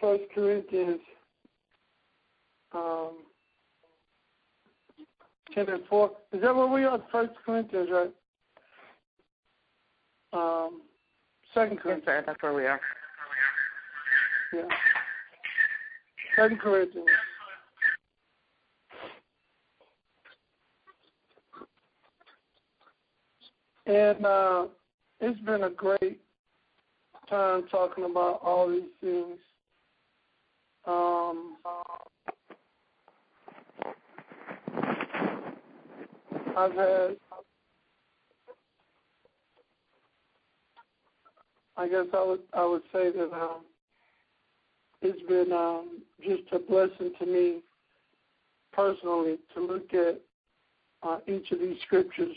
First Corinthians um, ten and four. Is that where we are? First Corinthians, right? Um, Second Corinthians. Yes, sir. That's where we are. Yeah. Second Corinthians. And uh, it's been a great time talking about all these things. Um, I've had, I guess I would I would say that um, it's been um, just a blessing to me personally to look at uh, each of these scriptures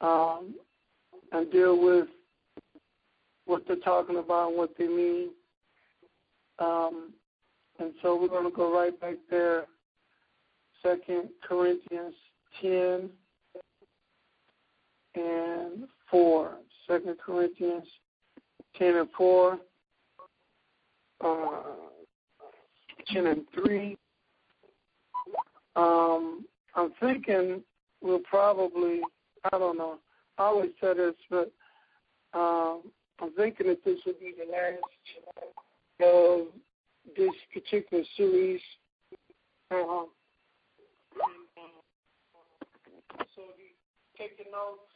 um, and deal with what they're talking about and what they mean. Um, and so we're going to go right back there. Second Corinthians 10 and 4. Second Corinthians 10 and 4. Uh, 10 and 3. Um, I'm thinking we'll probably, I don't know, I always say this, but um, I'm thinking that this would be the last of this particular series. So if you take your notes,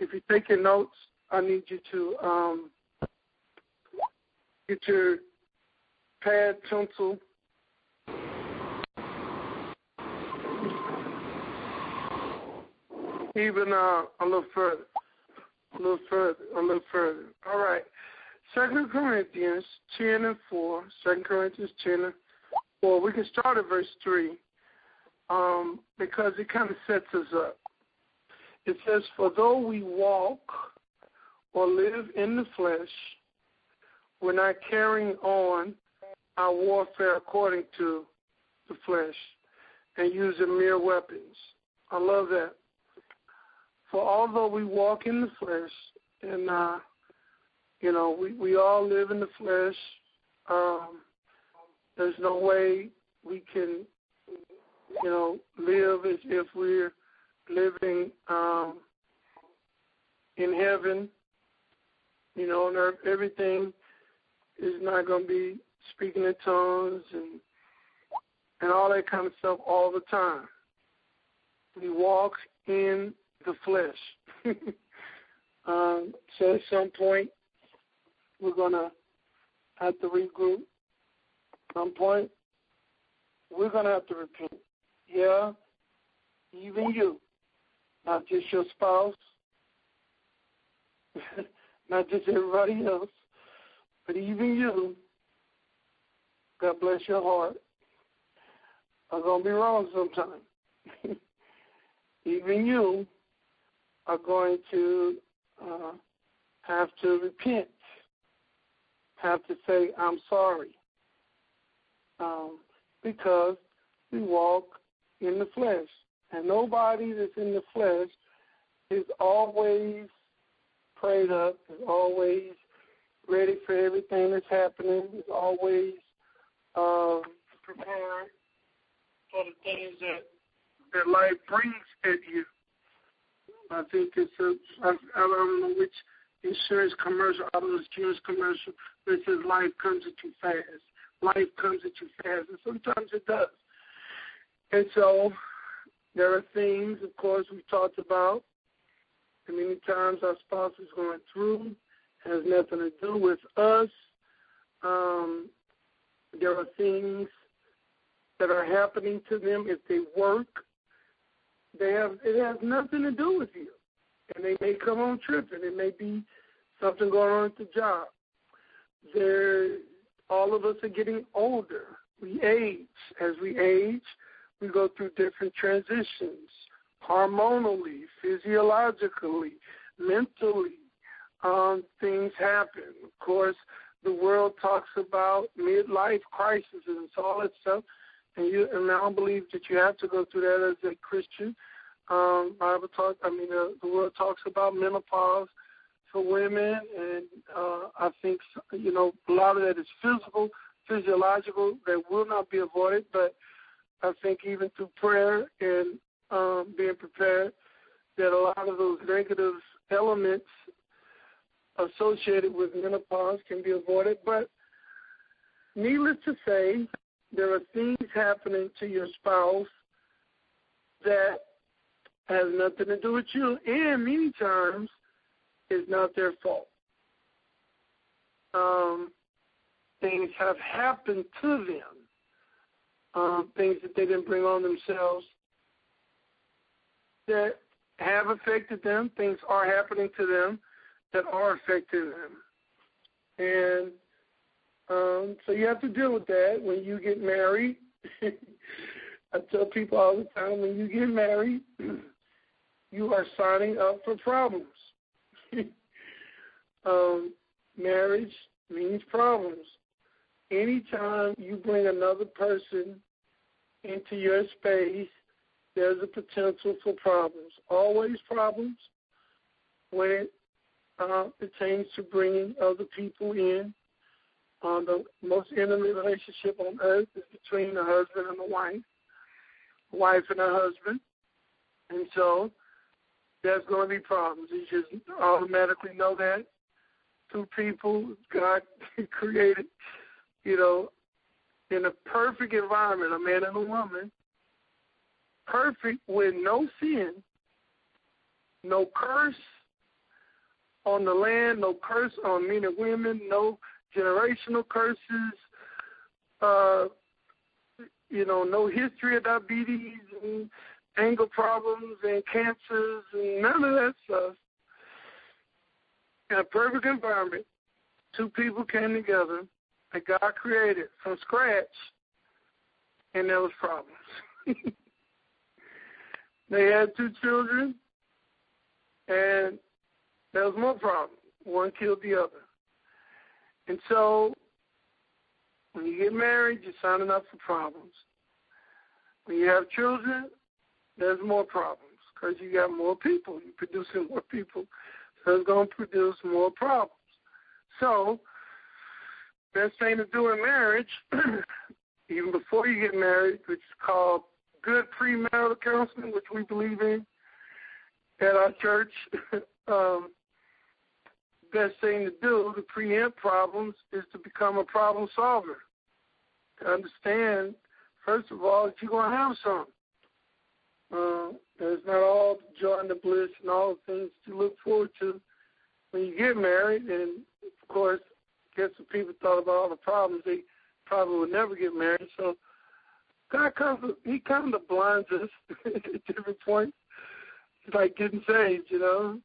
if you take your notes, I need you to um, get your pad, pencil. Even uh, a little further, a little further, a little further. All right. Second Corinthians 10 and 4. Second Corinthians 10 and 4. We can start at verse 3 um, because it kind of sets us up. It says, For though we walk or live in the flesh, we're not carrying on our warfare according to the flesh and using mere weapons. I love that. For although we walk in the flesh, and uh, you know, we we all live in the flesh. Um, there's no way we can, you know, live as if we're living um, in heaven. You know, earth, everything is not going to be speaking in tongues and and all that kind of stuff all the time. We walk in the flesh. um, so at some point, we're going to have to regroup. At some point, we're going to have to repent. Yeah, even you, not just your spouse, not just everybody else, but even you, God bless your heart, are going to be wrong sometime. even you are going to uh, have to repent, have to say, I'm sorry, um, because we walk in the flesh. And nobody that's in the flesh is always prayed up, is always ready for everything that's happening, is always uh, prepared for the things that that life brings at you. I think it's a, I, I don't know which insurance commercial, auto insurance commercial, that says life comes at you fast. Life comes at you fast, and sometimes it does. And so there are things, of course, we've talked about, and many times our spouse is going through, has nothing to do with us. Um, there are things that are happening to them if they work they have it has nothing to do with you. And they may come on trips, and It may be something going on at the job. There all of us are getting older. We age. As we age, we go through different transitions hormonally, physiologically, mentally. Um, things happen. Of course, the world talks about midlife crises and all that stuff and you and I don't believe that you have to go through that as a Christian. Um, Bible talk. I mean, uh, the world talks about menopause for women, and uh, I think you know a lot of that is physical, physiological that will not be avoided. But I think even through prayer and um, being prepared, that a lot of those negative elements associated with menopause can be avoided. But needless to say, there are things happening to your spouse that has nothing to do with you, and many times is not their fault. Um, things have happened to them, um, things that they didn't bring on themselves that have affected them. Things are happening to them that are affecting them. And um, so you have to deal with that when you get married. I tell people all the time when you get married, you are signing up for problems. um, marriage means problems. Anytime you bring another person into your space, there's a potential for problems. Always problems when it uh, pertains to bringing other people in. Uh, the most intimate relationship on earth is between the husband and the wife, wife and her husband. And so there's going to be problems. You just automatically know that. Two people God created, you know, in a perfect environment, a man and a woman, perfect with no sin, no curse on the land, no curse on men and women, no generational curses, uh, you know, no history of diabetes and anger problems and cancers and none of that stuff. In a perfect environment, two people came together that God created from scratch, and there was problems. they had two children, and there was more problems. One killed the other. And so, when you get married, you're signing up for problems. When you have children, there's more problems because you got more people. You're producing more people, so it's going to produce more problems. So, best thing to do in marriage, even before you get married, which is called good premarital counseling, which we believe in at our church. um, best thing to do to preempt problems is to become a problem solver. To understand, first of all, that you're going to have some. Uh, there's not all the joy and the bliss and all the things to look forward to when you get married. And of course, guess if people thought about all the problems, they probably would never get married. So God comes, He kind of blinds us at different points. It's like getting saved, you know.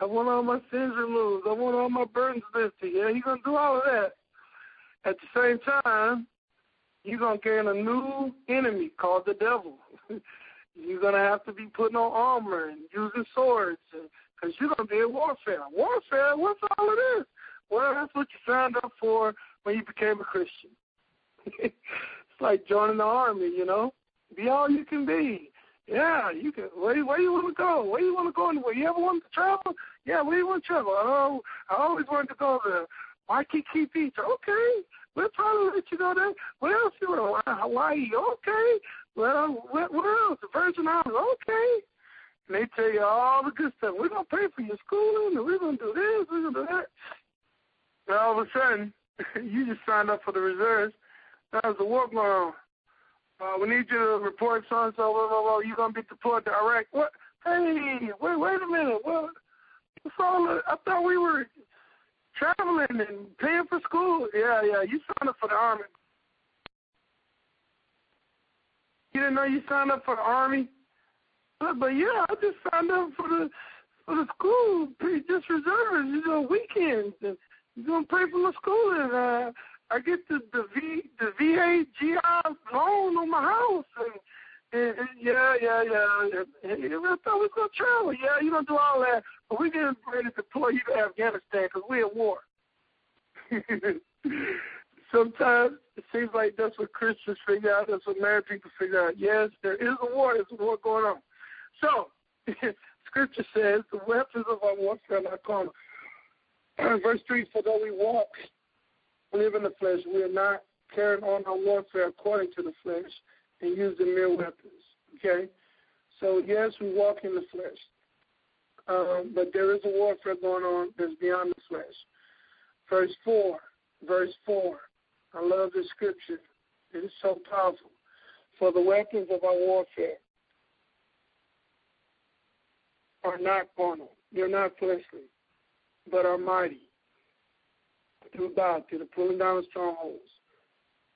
I want all my sins removed. I want all my burdens lifted. Yeah, He's gonna do all of that. At the same time, you're gonna gain a new enemy called the devil. you're gonna have to be putting on armor and using swords, because you're gonna be in warfare. Warfare? What's all of this? Well, that's what you signed up for when you became a Christian. it's like joining the army, you know. Be all you can be. Yeah, you can. Where, where you want to go? Where you want to go anywhere? You ever want to travel? Yeah, where you want to travel? Oh, I always wanted to go to Waikiki Beach. Okay, we'll probably let you go there. Where else you want? To Hawaii. Okay. Well, where, where else? Virgin Islands. Okay. And they tell you all the good stuff. We're gonna pay for your schooling, and we're gonna do this, we're gonna do that. And all of a sudden, you just signed up for the reserves. Now the war going on. Uh, we need you to report so and so. Blah, blah, blah. You're gonna be deployed to Iraq. What? Hey, wait, wait a minute. What? What's all? The, I thought we were traveling and paying for school. Yeah, yeah. You signed up for the army. You didn't know you signed up for the army? But, but yeah, I just signed up for the for the school, just reservists, you know, weekends, and you're gonna pay for my school, and uh, I get the the V the VA GI loan on my house and, yeah yeah yeah. And I thought we was gonna travel. Yeah, you gonna do all that, but we getting ready to deploy you to Afghanistan because we're at war. Sometimes it seems like that's what Christians figure out. That's what married people figure out. Yes, there is a war. There's a war going on. So, Scripture says the weapons of our warfare are not carnal. verse 3 For though we walk, live in the flesh, we are not carrying on our warfare according to the flesh and using mere weapons. Okay? So, yes, we walk in the flesh. Um, but there is a warfare going on that's beyond the flesh. Verse 4. Verse 4. I love this scripture. It is so powerful. For the weapons of our warfare are not carnal. They're not fleshly, but are mighty through God, to the pulling down of strongholds,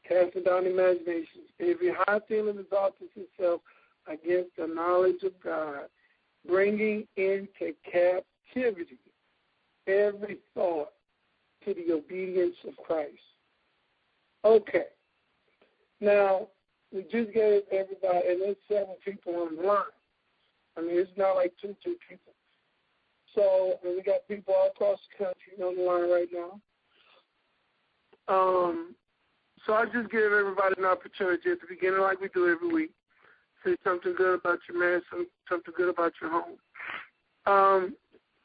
casting down imaginations, every high thing that exalts itself against the knowledge of God, bringing into captivity every thought to the obedience of Christ. Okay. Now, we just gave everybody, and there's seven people on the line. I mean, it's not like two, two people. So we got people all across the country on the line right now. Um, so I just give everybody an opportunity at the beginning, like we do every week, say something good about your man, some, something good about your home. Um,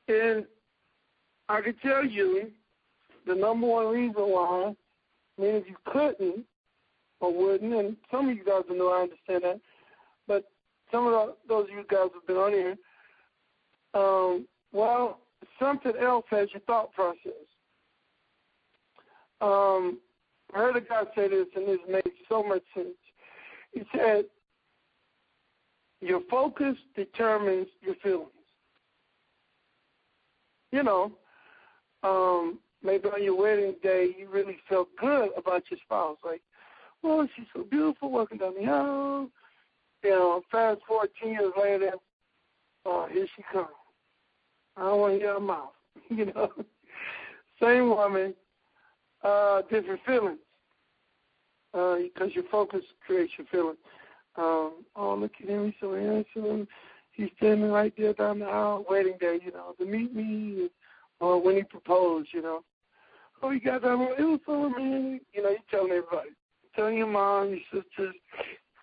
and I can tell you the number one reason why, mean, if you couldn't or wouldn't, and some of you guys know I understand that, but some of those of you guys have been on here, um, well, something else has your thought process. Um, I heard a guy say this, and this made so much sense. He said, Your focus determines your feelings. You know, um, maybe on your wedding day, you really felt good about your spouse. Like, oh, she's so beautiful walking down the aisle. You know, fast forward 10 years later, oh, here she comes. I don't want to hear her mouth. you know, same woman, uh, different feelings. Because uh, your focus creates your feelings. Um, oh, look at him, he's so handsome. He's standing right there down the aisle, wedding day, you know, to meet me, or when he proposed, you know. Oh, you got that one. It was so romantic. You know, you're telling everybody. Telling your mom, your sisters,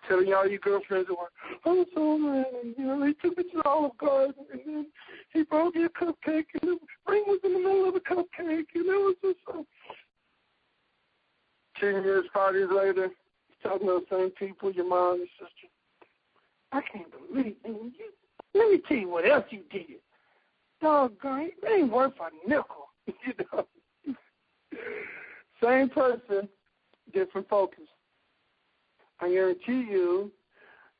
telling all your girlfriends at work, oh, so man, you know, he took me to the Olive Garden, and then he brought me a cupcake, and the ring was in the middle of the cupcake, and it was just so. Ten years, five years later, talking to the same people, your mom, your sister. I can't believe it. Let me tell you what else you did. Doggone, it ain't worth a nickel, you know. Same person, different focus. I guarantee you,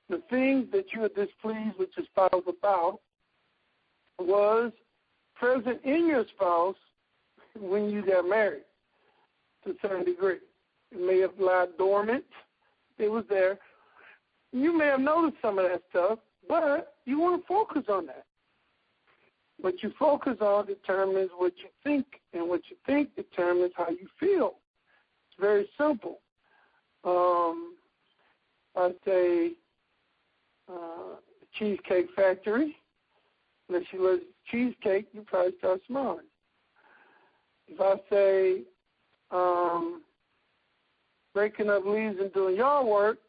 the things that you are displeased with your spouse about was present in your spouse when you got married to certain degree. It may have lied dormant. It was there. You may have noticed some of that stuff, but you want to focus on that. What you focus on determines what you think, and what you think determines how you feel. It's very simple. Um, I say uh, Cheesecake Factory. Unless you love cheesecake, you probably start smiling. If I say um, breaking up leaves and doing yard work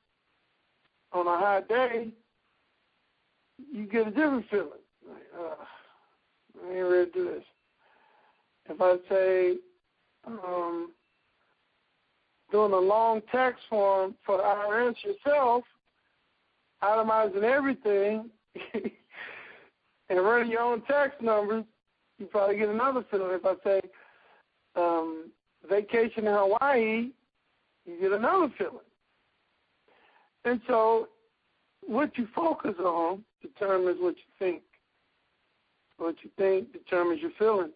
on a hot day, you get a different feeling. Like, uh, I ain't ready to do this. If I say um, doing a long tax form for the IRS yourself, itemizing everything, and running your own tax numbers, you probably get another feeling. If I say um, vacation in Hawaii, you get another feeling. And so, what you focus on determines what you think. What you think determines your feelings.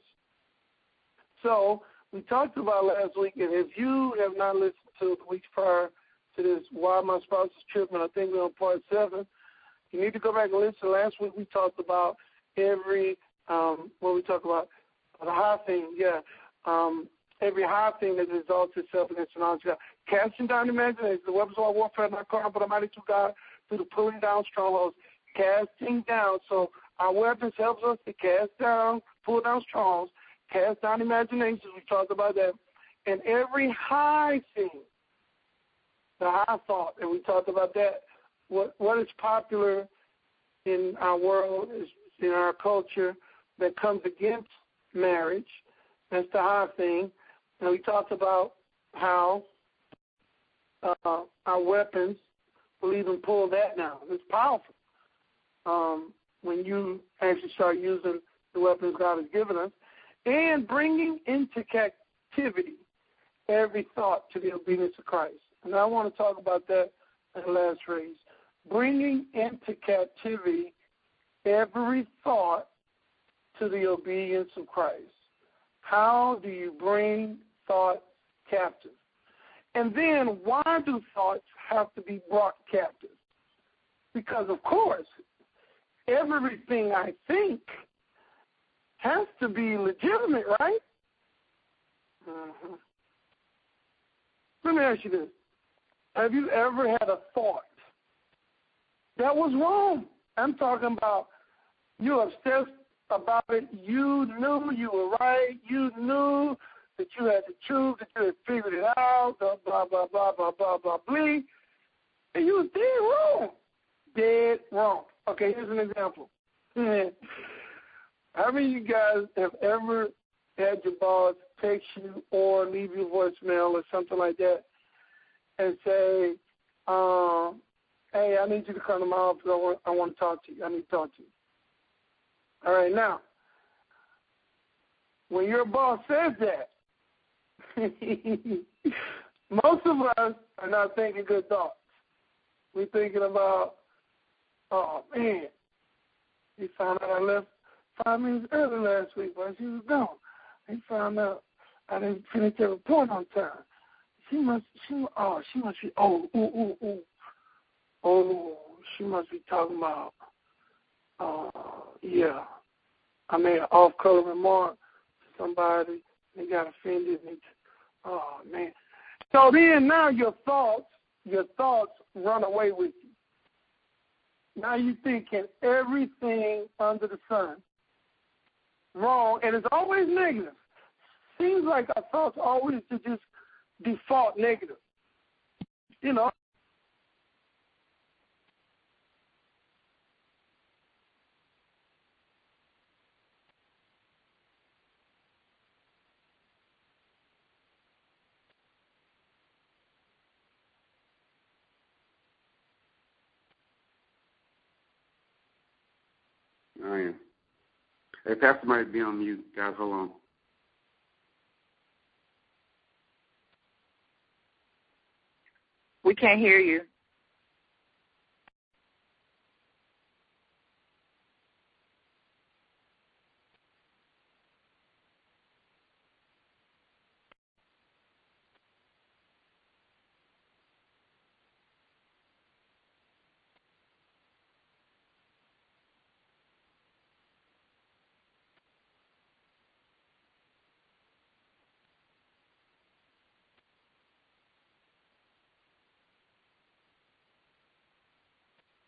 So, we talked about last week, and if you have not listened to the weeks prior to this, Why My Spouse is Tripping, I think we're on part seven. You need to go back and listen. Last week we talked about every, um, what we talked about, the high thing, yeah, um, every high thing that exalts itself against the knowledge. Casting down imagination, the weapons of our warfare not carnal, but mighty to God through the pulling down strongholds. Casting down, so our weapons helps us to cast down, pull down strongholds, cast down imaginations. We talked about that. And every high thing, the high thought, and we talked about that. What what is popular in our world, is in our culture, that comes against marriage, That's the high thing. And we talked about how uh, our weapons will even pull that down. It's powerful um, when you actually start using the weapons God has given us, and bringing into captivity every thought to the obedience of Christ. And I want to talk about that in the last phrase. Bringing into captivity every thought to the obedience of Christ. How do you bring thought captive? And then why do thoughts have to be brought captive? Because, of course, everything I think has to be legitimate, right? Uh-huh. Let me ask you this. Have you ever had a thought that was wrong? I'm talking about you obsessed about it. You knew you were right. You knew that you had the truth, that you had figured it out, blah, blah, blah, blah, blah, blah, blah, blah. And you was dead wrong. Dead wrong. Okay, here's an example. How many of you guys have ever had your boss text you or leave you a voicemail or something like that and say, um, hey, I need you to come to my office. I want, I want to talk to you. I need to talk to you. All right, now, when your boss says that, most of us are not thinking good thoughts. We're thinking about, oh man, he found out I left five minutes early last week while she was gone. He found out I didn't finish the report on time. She must, she, oh, she must be, oh, ooh, ooh, ooh. Oh, she must be talking about, uh, yeah, I made an off-color remark to somebody. They got offended. And, oh, man. So then now your thoughts, your thoughts run away with you. Now you're thinking everything under the sun wrong, and it's always negative. Seems like our thoughts always to just default negative. You know, I am. Hey, Pastor might be on mute. Guys, hold on. We can't hear you.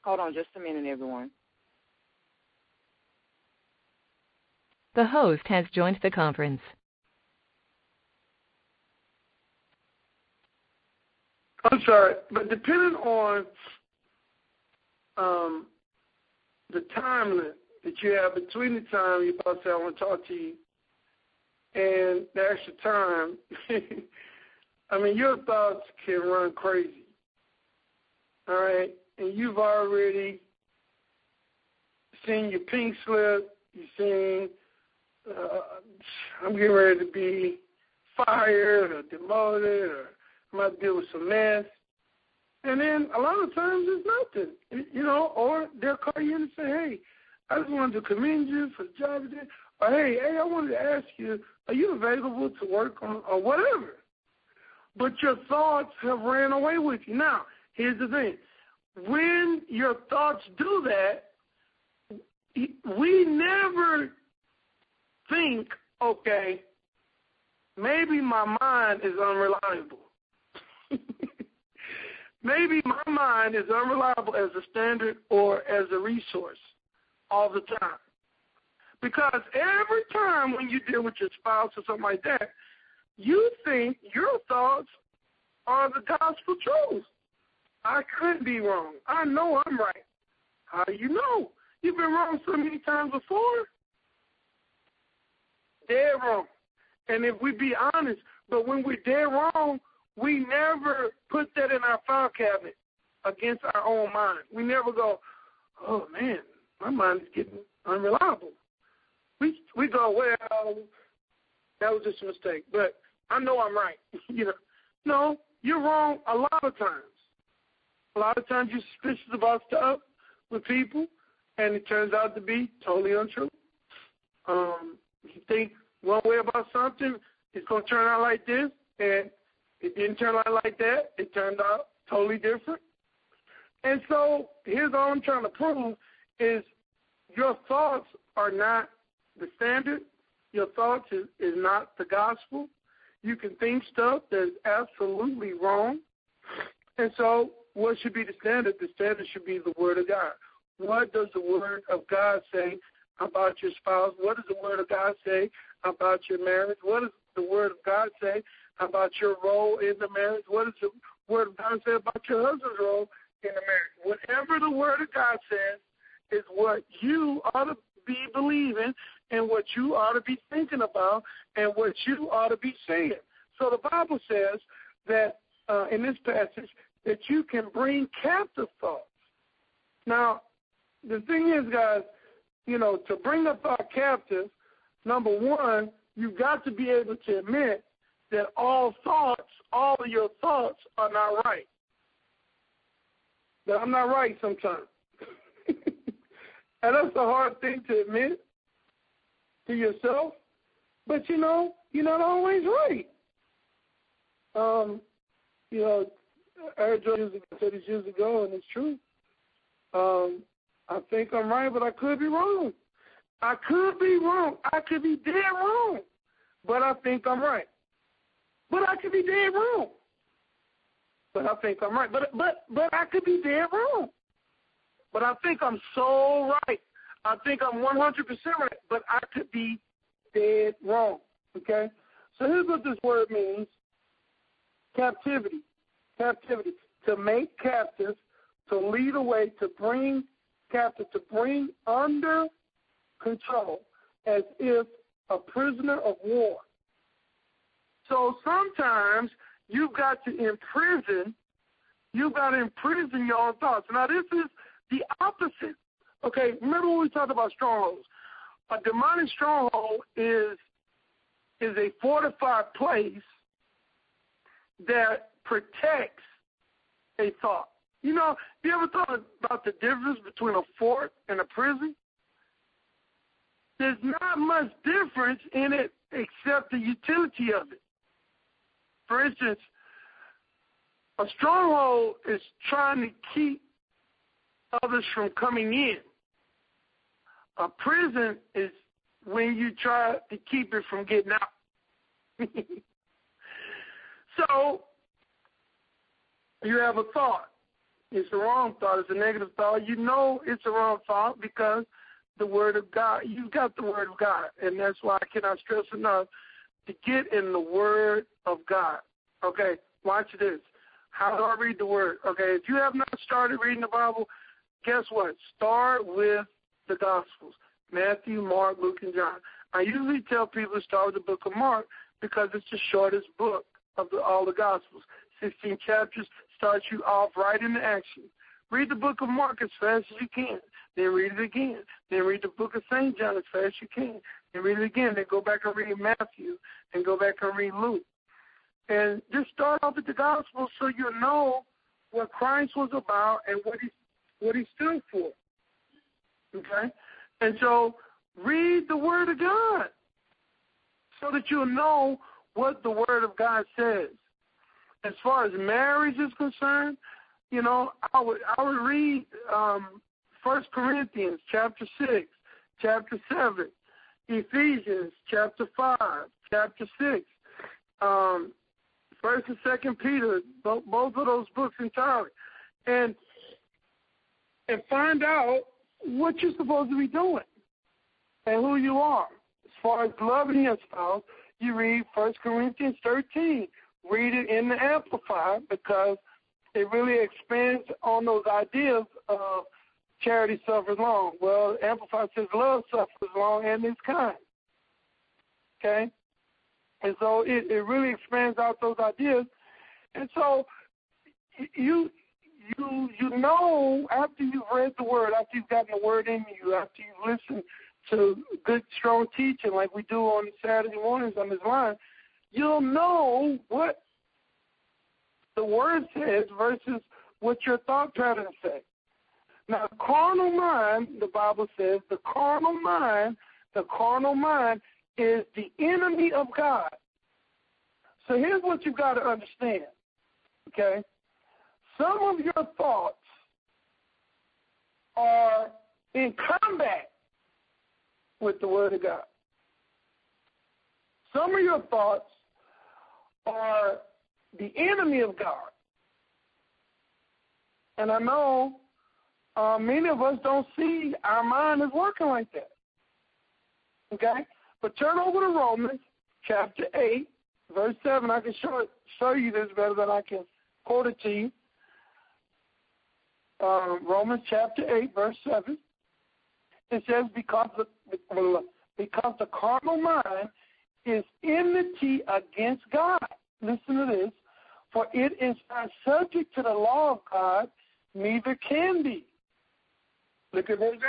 Hold on just a minute, everyone. The host has joined the conference. I'm sorry, but depending on um, the time that you have between the time you're about to say, I want to talk to you, and the extra time, I mean, your thoughts can run crazy. All right? And you've already seen your pink slip, you've seen uh, I'm getting ready to be fired or demoted or I might deal with some mess. And then a lot of times it's nothing, you know, or they'll call you and say, hey, I just wanted to commend you for the job you did. Or, hey, hey, I wanted to ask you, are you available to work on or whatever? But your thoughts have ran away with you. Now, here's the thing when your thoughts do that, we never think, okay, maybe my mind is unreliable. maybe my mind is unreliable as a standard or as a resource all the time. Because every time when you deal with your spouse or something like that, you think your thoughts are the gospel truth. I could be wrong. I know I'm right. How do you know? You've been wrong so many times before. Dead wrong. And if we be honest, but when we're dead wrong, we never put that in our file cabinet against our own mind. We never go, oh man, my mind is getting unreliable. We we go, well, that was just a mistake, but I know I'm right. you know, no, you're wrong a lot of times. A lot of times you're suspicious about stuff with people, and it turns out to be totally untrue. Um, you think one way about something, it's going to turn out like this, and it didn't turn out like that. It turned out totally different. And so here's all I'm trying to prove is your thoughts are not the standard. Your thoughts is, is not the gospel. You can think stuff that's absolutely wrong. And so what should be the standard? The standard should be the word of God. What does the word of God say about your spouse? What does the word of God say about your marriage? What does the word of God say about your role in the marriage? What does the word of God say about your husband's role in the marriage? Whatever the word of God says is what you ought to be believing and what you ought to be thinking about and what you ought to be saying. So the Bible says that uh, in this passage that you can bring captive thoughts. Now, the thing is, guys, you know, to bring a thought captive, number one, you've got to be able to admit that all thoughts, all of your thoughts are not right. That I'm not right sometimes. and that's a hard thing to admit to yourself. But you know, you're not always right. Um, you know, I heard Joe said this years ago, and it's true. Um, I think I'm right, but I could be wrong. I could be wrong. I could be dead wrong, but I think I'm right. But I could be dead wrong. But I think I'm right. But but but I could be dead wrong. But I think I'm so right. I think I'm 100% right, but I could be dead wrong. Okay? So here's what this word means captivity. Captivity. To make captives, to lead away, to bring captive, to bring under control, as if a prisoner of war. So sometimes you've got to imprison, you've got to imprison your own thoughts. Now this is the opposite. Okay, remember when we talked about strongholds? A demonic stronghold is is a fortified place that protects a thought. You know, you ever thought about the difference between a fort and a prison? There's not much difference in it except the utility of it. For instance, a stronghold is trying to keep others from coming in. A prison is when you try to keep it from getting out. so, you have a thought. It's a wrong thought. It's a negative thought. You know it's a wrong thought because the Word of God, you've got the Word of God. And that's why I cannot stress enough to get in the Word of God. Okay, watch this. How do I read the Word? Okay, if you have not started reading the Bible, guess what? Start with the Gospels Matthew, Mark, Luke, and John. I usually tell people to start with the book of Mark because it's the shortest book of the, all the Gospels. 16 chapters starts you off right into action. Read the book of Mark as fast as you can. Then read it again. Then read the book of St. John as fast as you can. Then read it again. Then go back and read Matthew. And go back and read Luke. And just start off with the gospel so you know what Christ was about and what he what he stood for. Okay? And so read the Word of God so that you'll know what the Word of God says. As far as marriage is concerned, you know, I would I would read um First Corinthians chapter six, chapter seven, Ephesians chapter five, chapter six, um, First and Second Peter, both, both of those books entirely, and and find out what you're supposed to be doing and who you are. As far as loving your spouse, you read First Corinthians 13. Read it in the Amplified because it really expands on those ideas of charity suffers long. Well, Amplified says love suffers long and is kind. Okay? And so it, it really expands out those ideas. And so you you you know after you've read the word, after you've gotten the word in you, after you've listened to good strong teaching like we do on Saturday mornings on this line, you'll know what the word says versus what your thought patterns say. Now, carnal mind, the Bible says, the carnal mind, the carnal mind is the enemy of God. So here's what you've got to understand, okay? Some of your thoughts are in combat with the Word of God. Some of your thoughts are the enemy of God. And I know uh, many of us don't see our mind is working like that. Okay? But turn over to Romans chapter 8, verse 7. I can show, it, show you this better than I can quote it to you. Uh, Romans chapter 8, verse 7. It says, because the, because the carnal mind is enmity against God. Listen to this. For it is not subject to the law of God, neither can be. Look at verse 8.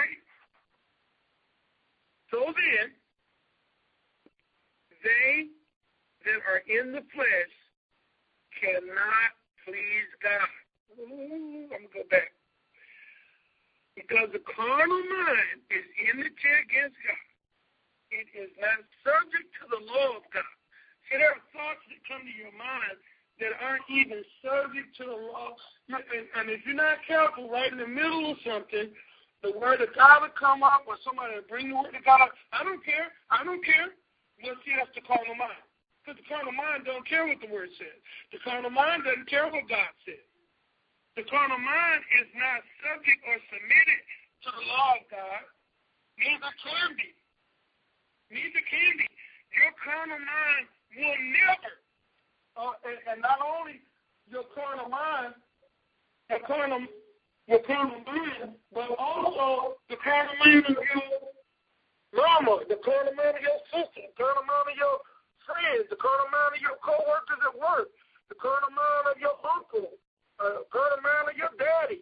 So then, they that are in the flesh cannot please God. Ooh, I'm going to go back. Because the carnal mind is enmity against God. It is not subject to the law of God. See, there are thoughts that come to your mind that aren't even subject to the law. And, and if you're not careful, right in the middle of something, the word of God will come up, or somebody will bring the word of God up. I don't care. I don't care. Well, see, that's the carnal mind. Because the carnal mind don't care what the word says. The carnal mind doesn't care what God says. The carnal mind is not subject or submitted to the law of God. Neither can be. Neither can be. Your carnal mind will never, uh, and, and not only your carnal mind, your carnal, your carnal mind, but also the carnal mind of your mama, the carnal mind of your sister, the carnal mind of your friends, the carnal mind of your co-workers at work, the carnal mind of your uncle, uh, carnal mind of your daddy.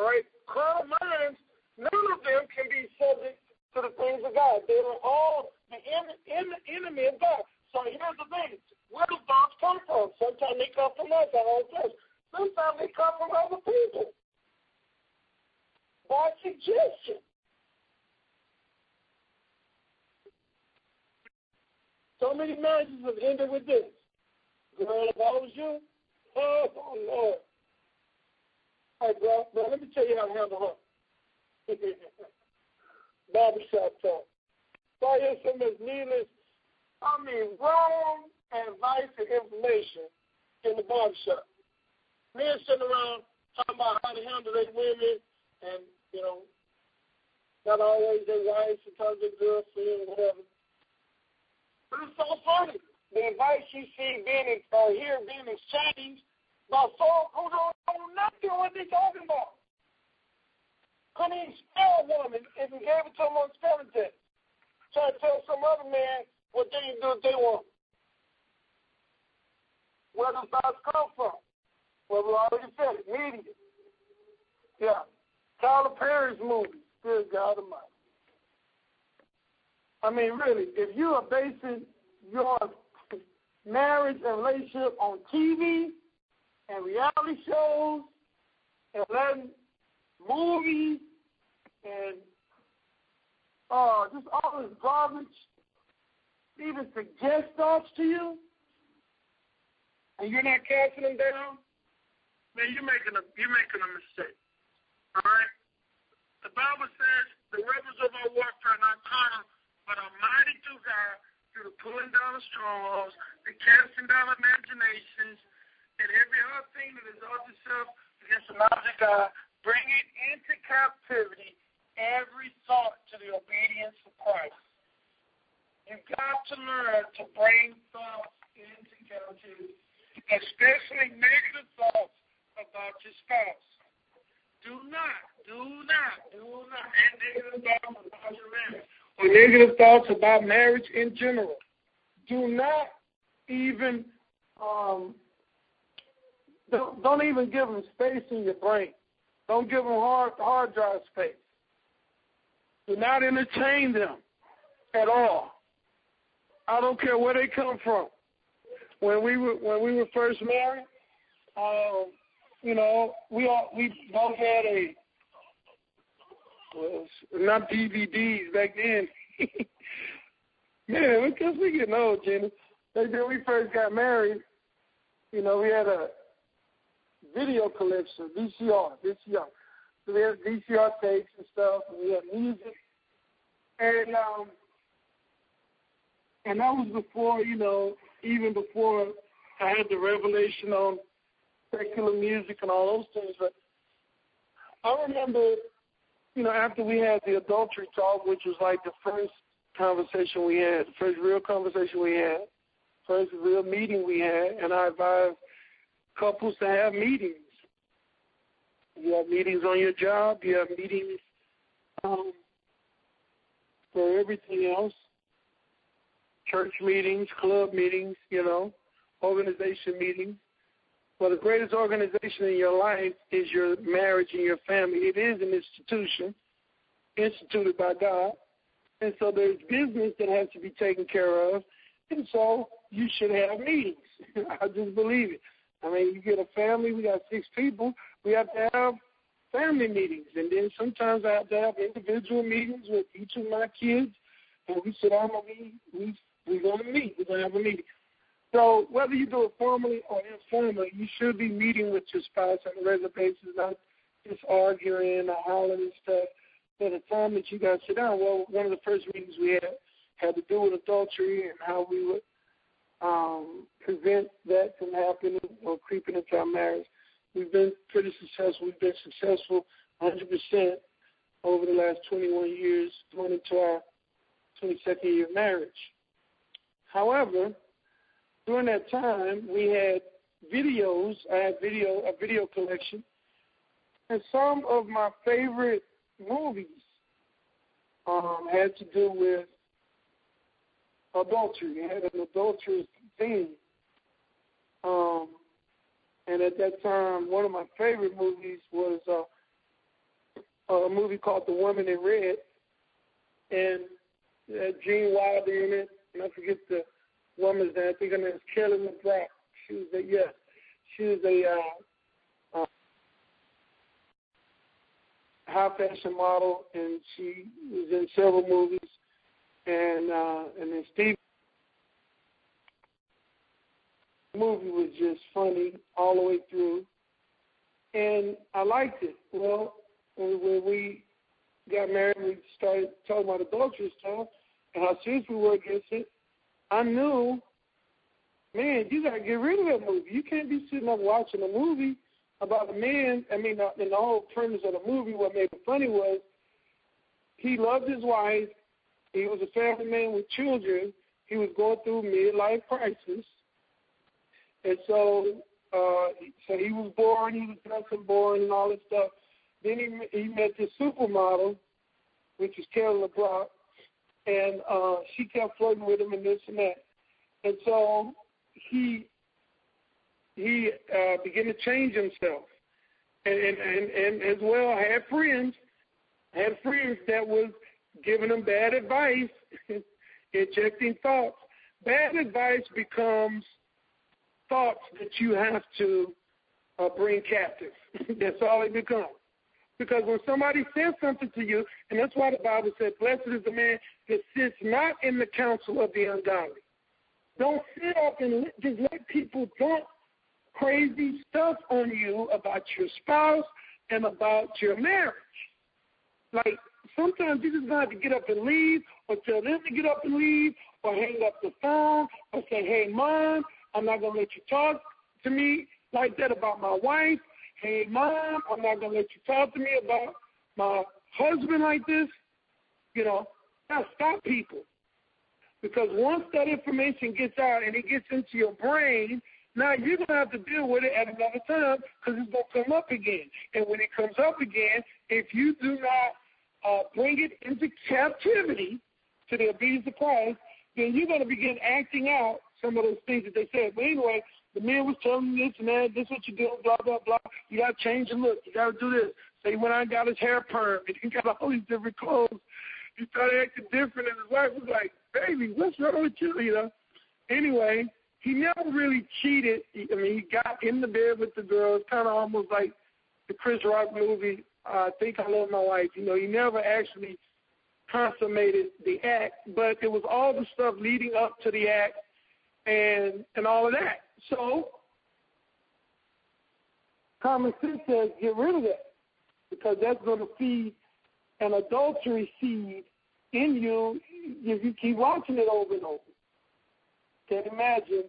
All right? Carnal minds, none of them can be subject to the things of God. They are all the enemy of God. So here's the thing. Where do thoughts come from? Sometimes they come from us, our own flesh. Sometimes they come from other people. By suggestion. So many marriages have ended with this. Girl, if I was you, oh, oh Lord. Hey, bro, bro, let me tell you how to handle her. Barbershop talk. So I hear some of needless, I mean, wrong advice and information in the barbershop. Men sitting around talking about how to handle their women and, you know, not always their wives, sometimes their girlfriend, whatever. But it's so funny. The advice you see being or hear being exchanged by folks who don't know nothing what they're talking about. Couldn't even spell woman if you gave it to them on spelling test. Try to tell some other man what they can do if they want. Where does thoughts come from? Well, we already said it. Media. Yeah. Tyler Perry's movie. Good God Almighty. I mean, really, if you are basing your marriage and relationship on TV and reality shows and letting movies and uh, just all this garbage even suggest thoughts to you, and you're not casting them down, man, you're making a you're making a mistake. All right. The Bible says the weapons of our warfare are not carnal, but are mighty to God through the pulling down of strongholds, the casting down of imaginations, and every other thing that exalts itself against the knowledge of God, bring it into captivity every thought to the obedience of Christ. You've got to learn to bring thoughts into captivity, especially negative thoughts about your spouse. Do not, do not, do not, and negative thoughts about your marriage or negative thoughts about marriage in general. do not even um, don't, don't even give them space in your brain. Don't give them hard hard drive space. Do not entertain them at all. I don't care where they come from. When we were when we were first married, um, you know, we all we both had a well, not DVDs back then. Man, because we getting old, Jenny. Like when we first got married, you know, we had a video collection, VCR, VCR. So we had VCR tapes and stuff, and we had music. And um and that was before, you know, even before I had the revelation on secular music and all those things. But I remember, you know, after we had the adultery talk, which was like the first conversation we had, the first real conversation we had, first real meeting we had, and I advised couples to have meetings. You have meetings on your job, you have meetings um, for everything else church meetings, club meetings, you know, organization meetings. Well, the greatest organization in your life is your marriage and your family. It is an institution instituted by God. And so there's business that has to be taken care of. And so you should have meetings. I just believe it. I mean, you get a family, we got six people, we have to have family meetings. And then sometimes I have to have individual meetings with each of my kids. And we sit down and we, we we're going to meet. We're going to have a meeting. So whether you do it formally or informally, you should be meeting with your spouse on a regular basis, not just arguing or hollering and stuff. But the time that you guys sit down, well, one of the first meetings we had had to do with adultery and how we would um, prevent that from happening or creeping into our marriage. We've been pretty successful. We've been successful 100% over the last 21 years, going into our 22nd year of marriage. However, during that time, we had videos. I had video a video collection, and some of my favorite movies um, had to do with adultery. It had an adulterous theme. Um, and at that time, one of my favorite movies was uh, a movie called The Woman in Red, and uh, Gene Wilder in it, and I forget the woman's name. I think her name is Kelly LeBrock. She was a yes. She was a uh, uh, high fashion model, and she was in several movies. And uh, and then Steve the movie was just funny all the way through, and I liked it. Well, when we got married, we started talking about adultery stuff and how serious we were against it. I knew, man, you got to get rid of that movie. You can't be sitting up watching a movie about a man. I mean, in the whole premise of the movie, what made it funny was he loved his wife. He was a family man with children. He was going through midlife crisis, and so uh, so he was born. He was dressing born and all this stuff. Then he he met this supermodel, which is Kelly LeBrock, and uh, she kept flirting with him and this and that. And so he he uh, began to change himself, and and and, and as well had friends, had friends that was giving him bad advice, injecting thoughts. Bad advice becomes thoughts that you have to uh, bring captive. That's all it becomes. Because when somebody says something to you, and that's why the Bible said, Blessed is the man that sits not in the counsel of the ungodly. Don't sit up and just let people dump crazy stuff on you about your spouse and about your marriage. Like sometimes you just gonna have to get up and leave, or tell them to get up and leave, or hang up the phone, or say, "Hey, mom, I'm not gonna let you talk to me like that about my wife." hey, mom, I'm not to let you talk to me about my husband like this. You know, now stop people. Because once that information gets out and it gets into your brain, now you're to have to deal with it at another time because it's to come up again. And when it comes up again, if you do not uh, bring it into captivity to the obedience of Christ, then you're going to begin acting out some of those things that they said. But anyway, the man was telling me this and that, this is what you do, blah, blah, blah. You got to change your look. You got to do this. So he went out and got his hair perm, and he got all these different clothes. He started acting different, and his wife was like, baby, what's wrong with you, you know? Anyway, he never really cheated. I mean, he got in the bed with the girls, kind of almost like the Chris Rock movie, I Think I Love My Wife. You know, he never actually consummated the act, but it was all the stuff leading up to the act and and all of that. So common sense says get rid of that because that's going to feed an adultery seed in you if you keep watching it over and over. Can't imagine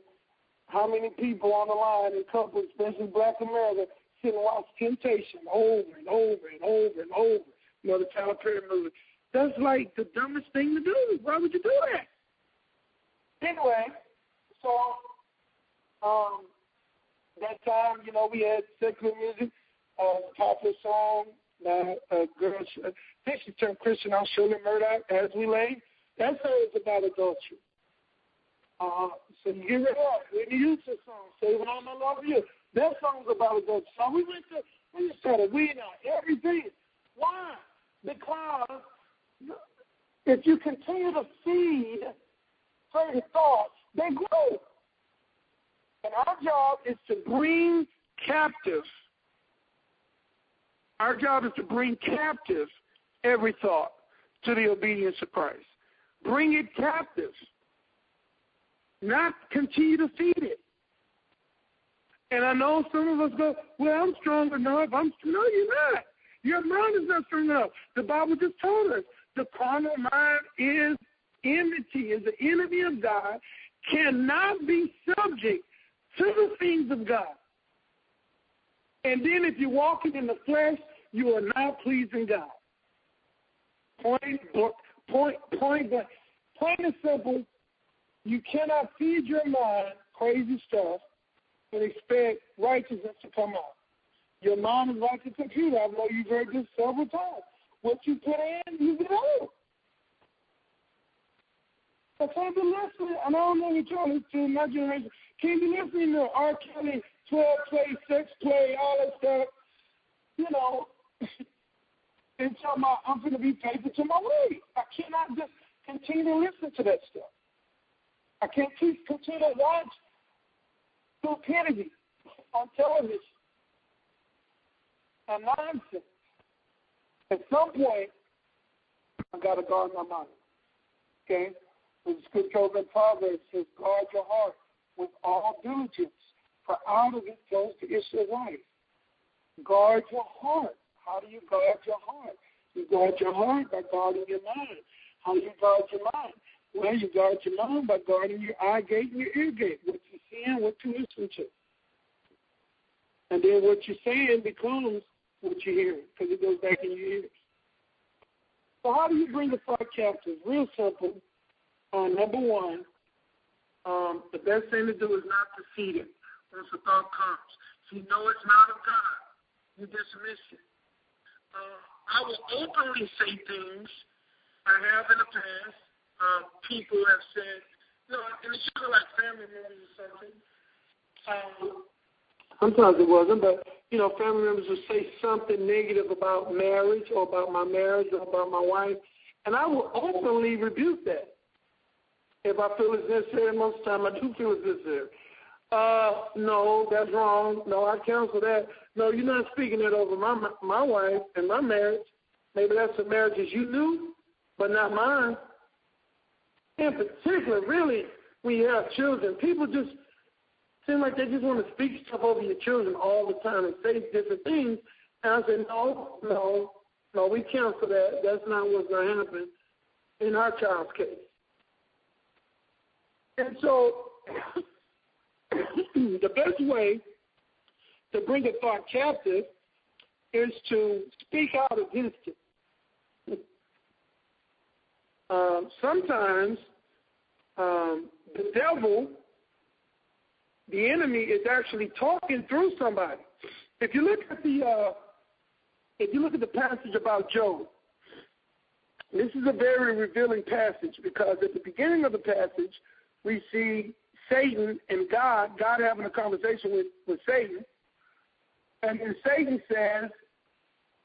how many people on the line and couples, especially Black America, and watch Temptation over and over and over and over. You know, the Tyler Perry movie. That's like the dumbest thing to do. Why would you do that? Anyway, so um, that time, you know, we had secular music, uh, popular song, now uh, girls, uh, I think she turned Christian on Shirley Murdock, As We Lay. That song is about adultery. Uh, so you get rid of Whitney Houston song, Saving All My Love for You. That song's about adultery. So we went to, we just started weeding out everything. Why? Because if you continue to feed certain thoughts, they grow. And our job is to bring captive. Our job is to bring captive every thought to the obedience of Christ. Bring it captive. Not continue to feed it. And I know some of us go, well, I'm strong enough. I'm no, you're not. Your mind is not strong enough. The Bible just told us the carnal mind is enmity, is the enemy of God, cannot be subject to the things of God. And then if you're walking in the flesh, you are not pleasing God. Point, point, point. Plain and simple, you cannot feed your mind crazy stuff and expect righteousness to come out. Your mind is like a computer. I know you've heard this several times. What you put in, you get out. I can't be listening, and I don't know what y'all listen to my generation. Can't be listening to R. Kelly, 12 play, sex play, all that stuff. You know, and tell my I'm going to be faithful to my way. I cannot just continue to listen to that stuff. I can't keep continue to watch stupidity on television and nonsense. At some point, I got to guard my mind. Okay? The scripture over in Proverbs says, guard your heart with all diligence, for out of it flows the issue of life. Guard your heart. How do you guard your heart? You guard your heart by guarding your mind. How do you guard your mind? Well, you guard your mind by guarding your eye gate and your ear gate, what you see and what you listen to. And then what you're saying becomes what you're hearing, because it goes back in your ears. So how do you bring the thought captive? Real simple. Uh, number one, um, the best thing to do is not to feed it once the thought comes. If you know it's not of God, you dismiss it. Uh, I will openly say things I have in the past. Uh, people have said, you know, and it's usually like family members or something. Um, Sometimes it wasn't, but you know, family members would say something negative about marriage or about my marriage or about my wife, and I will openly rebuke that if I feel it's necessary. Most of the time, I do feel it's necessary. Uh, no, that's wrong. No, I counsel that. No, you're not speaking that over my my wife and my marriage. Maybe that's the marriages you knew, but not mine. In particular, really, you have children, people just seem like they just want to speak stuff over your children all the time and say different things. And I said, no, no, no, we counsel that. That's not what's going to happen in our child's case. And so the best way to bring a thought captive is to speak out against it. Um, sometimes um, the devil the enemy is actually talking through somebody. If you look at the uh, if you look at the passage about Job, This is a very revealing passage because at the beginning of the passage, we see Satan and God, God having a conversation with, with Satan. And then Satan says,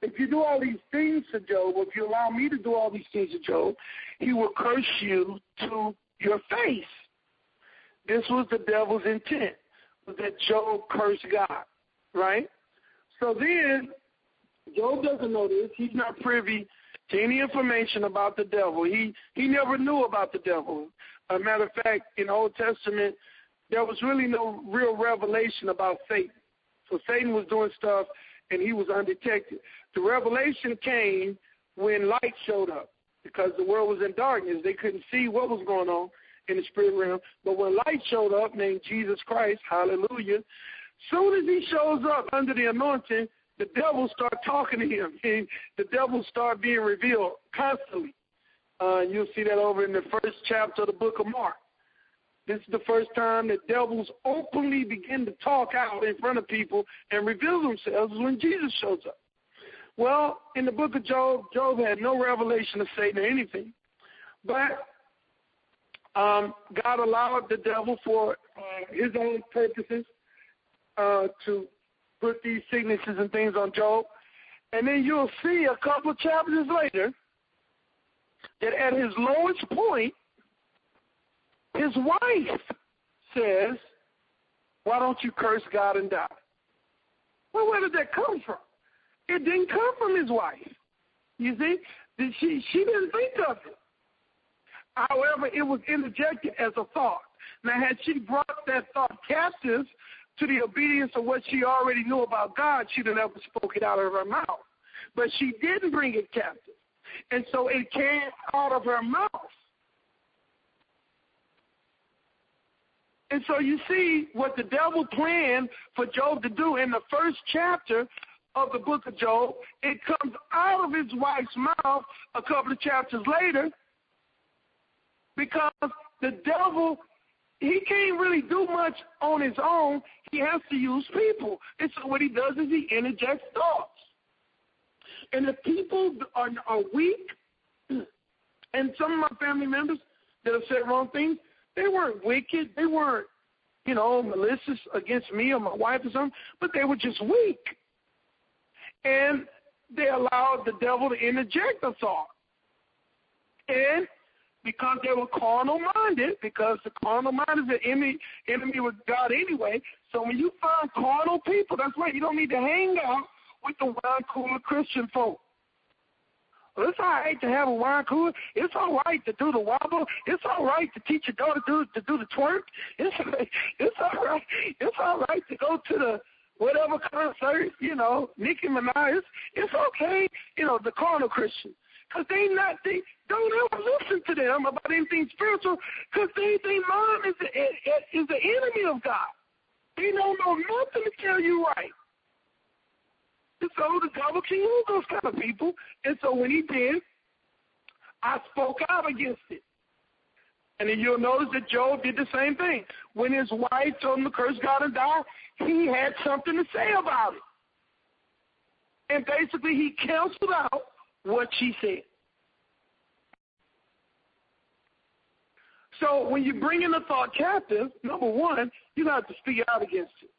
if you do all these things to Job, if you allow me to do all these things to Job, he will curse you to your face. This was the devil's intent, was that Job cursed God, right? So then, Job doesn't know this. He's not privy to any information about the devil. He he never knew about the devil. As a matter of fact, in the Old Testament, there was really no real revelation about Satan. So Satan was doing stuff and he was undetected. The revelation came when light showed up because the world was in darkness. They couldn't see what was going on in the spirit realm. But when light showed up, named Jesus Christ, hallelujah, soon as he shows up under the anointing, the devil start talking to him. And the devil start being revealed constantly. Uh, you'll see that over in the first chapter of the book of Mark. This is the first time that devils openly begin to talk out in front of people and reveal themselves when Jesus shows up. Well, in the book of Job, Job had no revelation of Satan or anything. But um, God allowed the devil for uh, his own purposes uh, to put these sicknesses and things on Job. And then you'll see a couple of chapters later that at his lowest point, his wife says, Why don't you curse God and die? Well, where did that come from? It didn't come from his wife. You see? She, she didn't think of it. However, it was interjected as a thought. Now, had she brought that thought captive to the obedience of what she already knew about God, she'd have never spoke it out of her mouth. But she didn't bring it captive. And so it came out of her mouth. And so you see what the devil planned for Job to do in the first chapter of the book of Job. It comes out of his wife's mouth a couple of chapters later because the devil, he can't really do much on his own. He has to use people. And so what he does is he interjects thoughts. And if people are, are weak, and some of my family members that have said wrong things, they weren't wicked. They weren't, you know, malicious against me or my wife or something, but they were just weak. And they allowed the devil to interject a thought. And because they were carnal minded, because the carnal mind is the enemy, enemy with God anyway. So when you find carnal people, that's why you don't need to hang out with the wine cooler Christian folk. Well, it's all right to have a wine cooler. It's all right to do the wobble. It's all right to teach your daughter to, to do the twerk. It's it's all right. It's all right to go to the whatever concert. You know, Nicki Minaj. It's, it's okay. You know, the carnal Christian. Because they not they don't ever listen to them about anything spiritual because they they mind is the, is the enemy of God. They don't know nothing to tell you right. And so the devil can use those kind of people. And so when he did, I spoke out against it. And then you'll notice that Job did the same thing. When his wife told him to curse God and die, he had something to say about it. And basically, he canceled out what she said. So when you bring in a thought captive, number one, you have to speak out against it.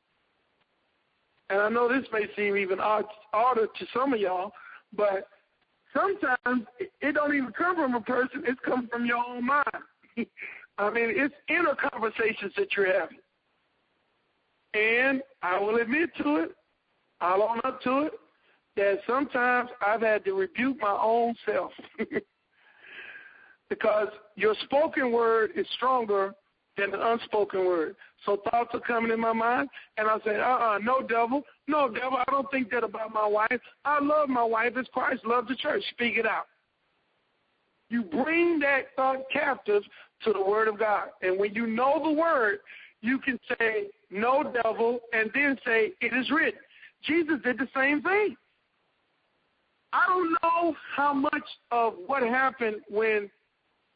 And I know this may seem even odd, odder to some of y'all, but sometimes it don't even come from a person. It's come from your own mind. I mean, it's inner conversations that you're having. And I will admit to it, I'll own up to it, that sometimes I've had to rebuke my own self. because your spoken word is stronger than the unspoken word. So thoughts are coming in my mind, and I say, uh-uh, no, devil. No, devil, I don't think that about my wife. I love my wife as Christ loved the church. Speak it out. You bring that thought captive to the word of God. And when you know the word, you can say, no, devil, and then say, it is written. Jesus did the same thing. I don't know how much of what happened when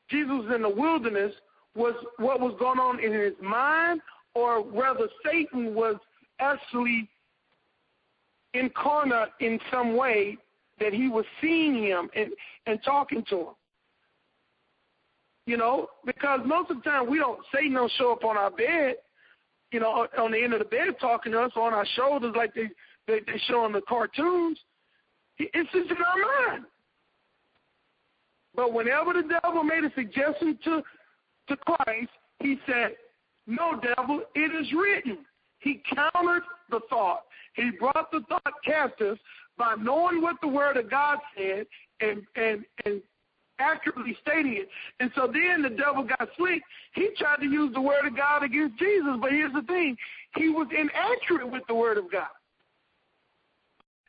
Jesus was in the wilderness was what was going on in his mind, or whether Satan was actually incarnate in some way that he was seeing him and, and talking to him. You know, because most of the time we don't Satan don't show up on our bed, you know, on the end of the bed talking to us on our shoulders like they they, they show in the cartoons. It's just in our mind. But whenever the devil made a suggestion to to Christ, he said, No, devil, it is written. He countered the thought. He brought the thought captive by knowing what the word of God said and and and accurately stating it. And so then the devil got slick. He tried to use the word of God against Jesus, but here's the thing. He was inaccurate with the word of God.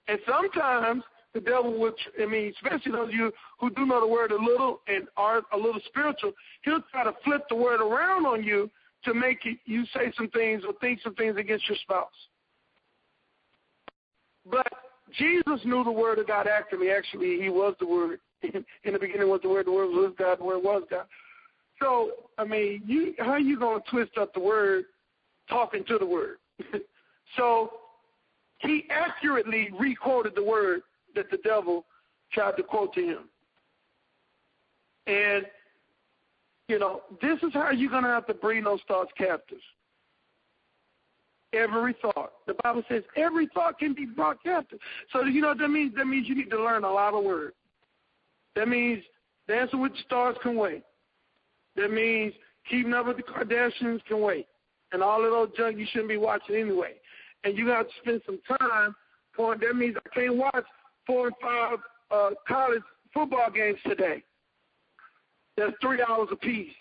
And sometimes the devil would, I mean, especially those of you who do know the word a little and are a little spiritual, he'll try to flip the word around on you to make you say some things or think some things against your spouse. But Jesus knew the word of God accurately. Actually, he was the word. In the beginning was the word, the word was God, the word was God. So, I mean, you how are you going to twist up the word talking to the word? so, he accurately requoted the word that the devil tried to quote to him. And, you know, this is how you're going to have to bring those thoughts captive. Every thought. The Bible says every thought can be brought captive. So, you know what that means? That means you need to learn a lot of words. That means dancing with the stars can wait. That means keeping up with the Kardashians can wait. And all of those junk you shouldn't be watching anyway. And you have to spend some time on that means I can't watch four and five uh, college football games today. That's three hours apiece.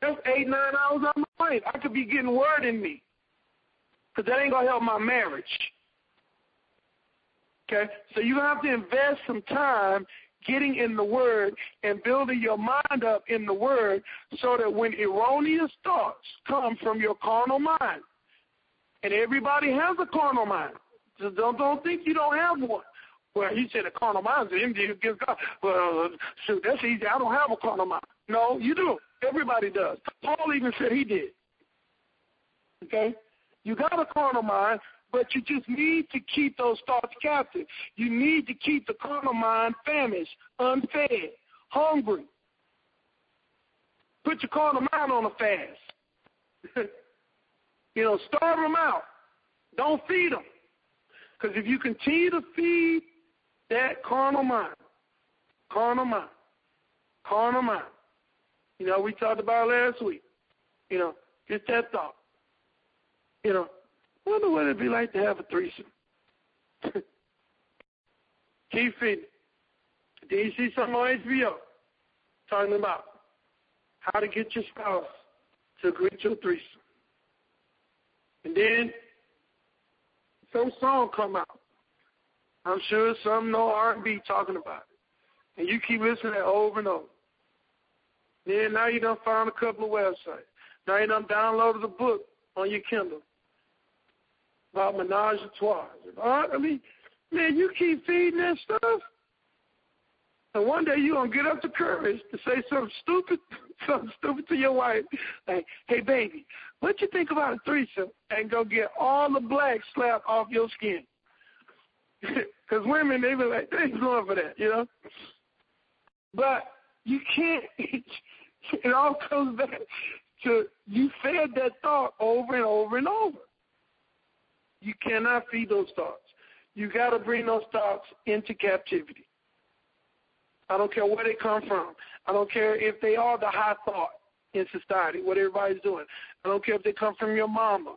That's eight, nine hours on my life. I could be getting word in me. Because that ain't going to help my marriage. Okay? So you have to invest some time getting in the Word and building your mind up in the Word so that when erroneous thoughts come from your carnal mind, and everybody has a carnal mind. Just don't, don't think you don't have one. Well, he said a carnal mind is envy against God. Well, shoot, that's easy. I don't have a carnal mind. No, you do. Everybody does. Paul even said he did. Okay? You got a carnal mind, but you just need to keep those thoughts captive. You need to keep the carnal mind famished, unfed, hungry. Put your carnal mind on a fast. you know, starve them out. Don't feed them. Because if you continue to feed that carnal mind, carnal mind, carnal mind. You know, we talked about last week. You know, just that thought. You know, wonder what it'd be like to have a threesome. Feeding. Did you see something on HBO talking about how to get your spouse to agree to a threesome? And then some song come out I'm sure some know R&B talking about it. And you keep listening to it over and over. Then now you done found a couple of websites. Now you done downloaded a book on your Kindle about menage a trois. Right? I mean, man, you keep feeding that stuff. And one day you're going to get up the courage to say something stupid, something stupid to your wife. Like, hey, baby, what you think about a threesome? And go get all the black slapped off your skin. Because women, they be like, they ain't going for that, you know? But you can't, it all comes back to you fed that thought over and over and over. You cannot feed those thoughts. You got to bring those thoughts into captivity. I don't care where they come from. I don't care if they are the high thought in society, what everybody's doing. I don't care if they come from your mama,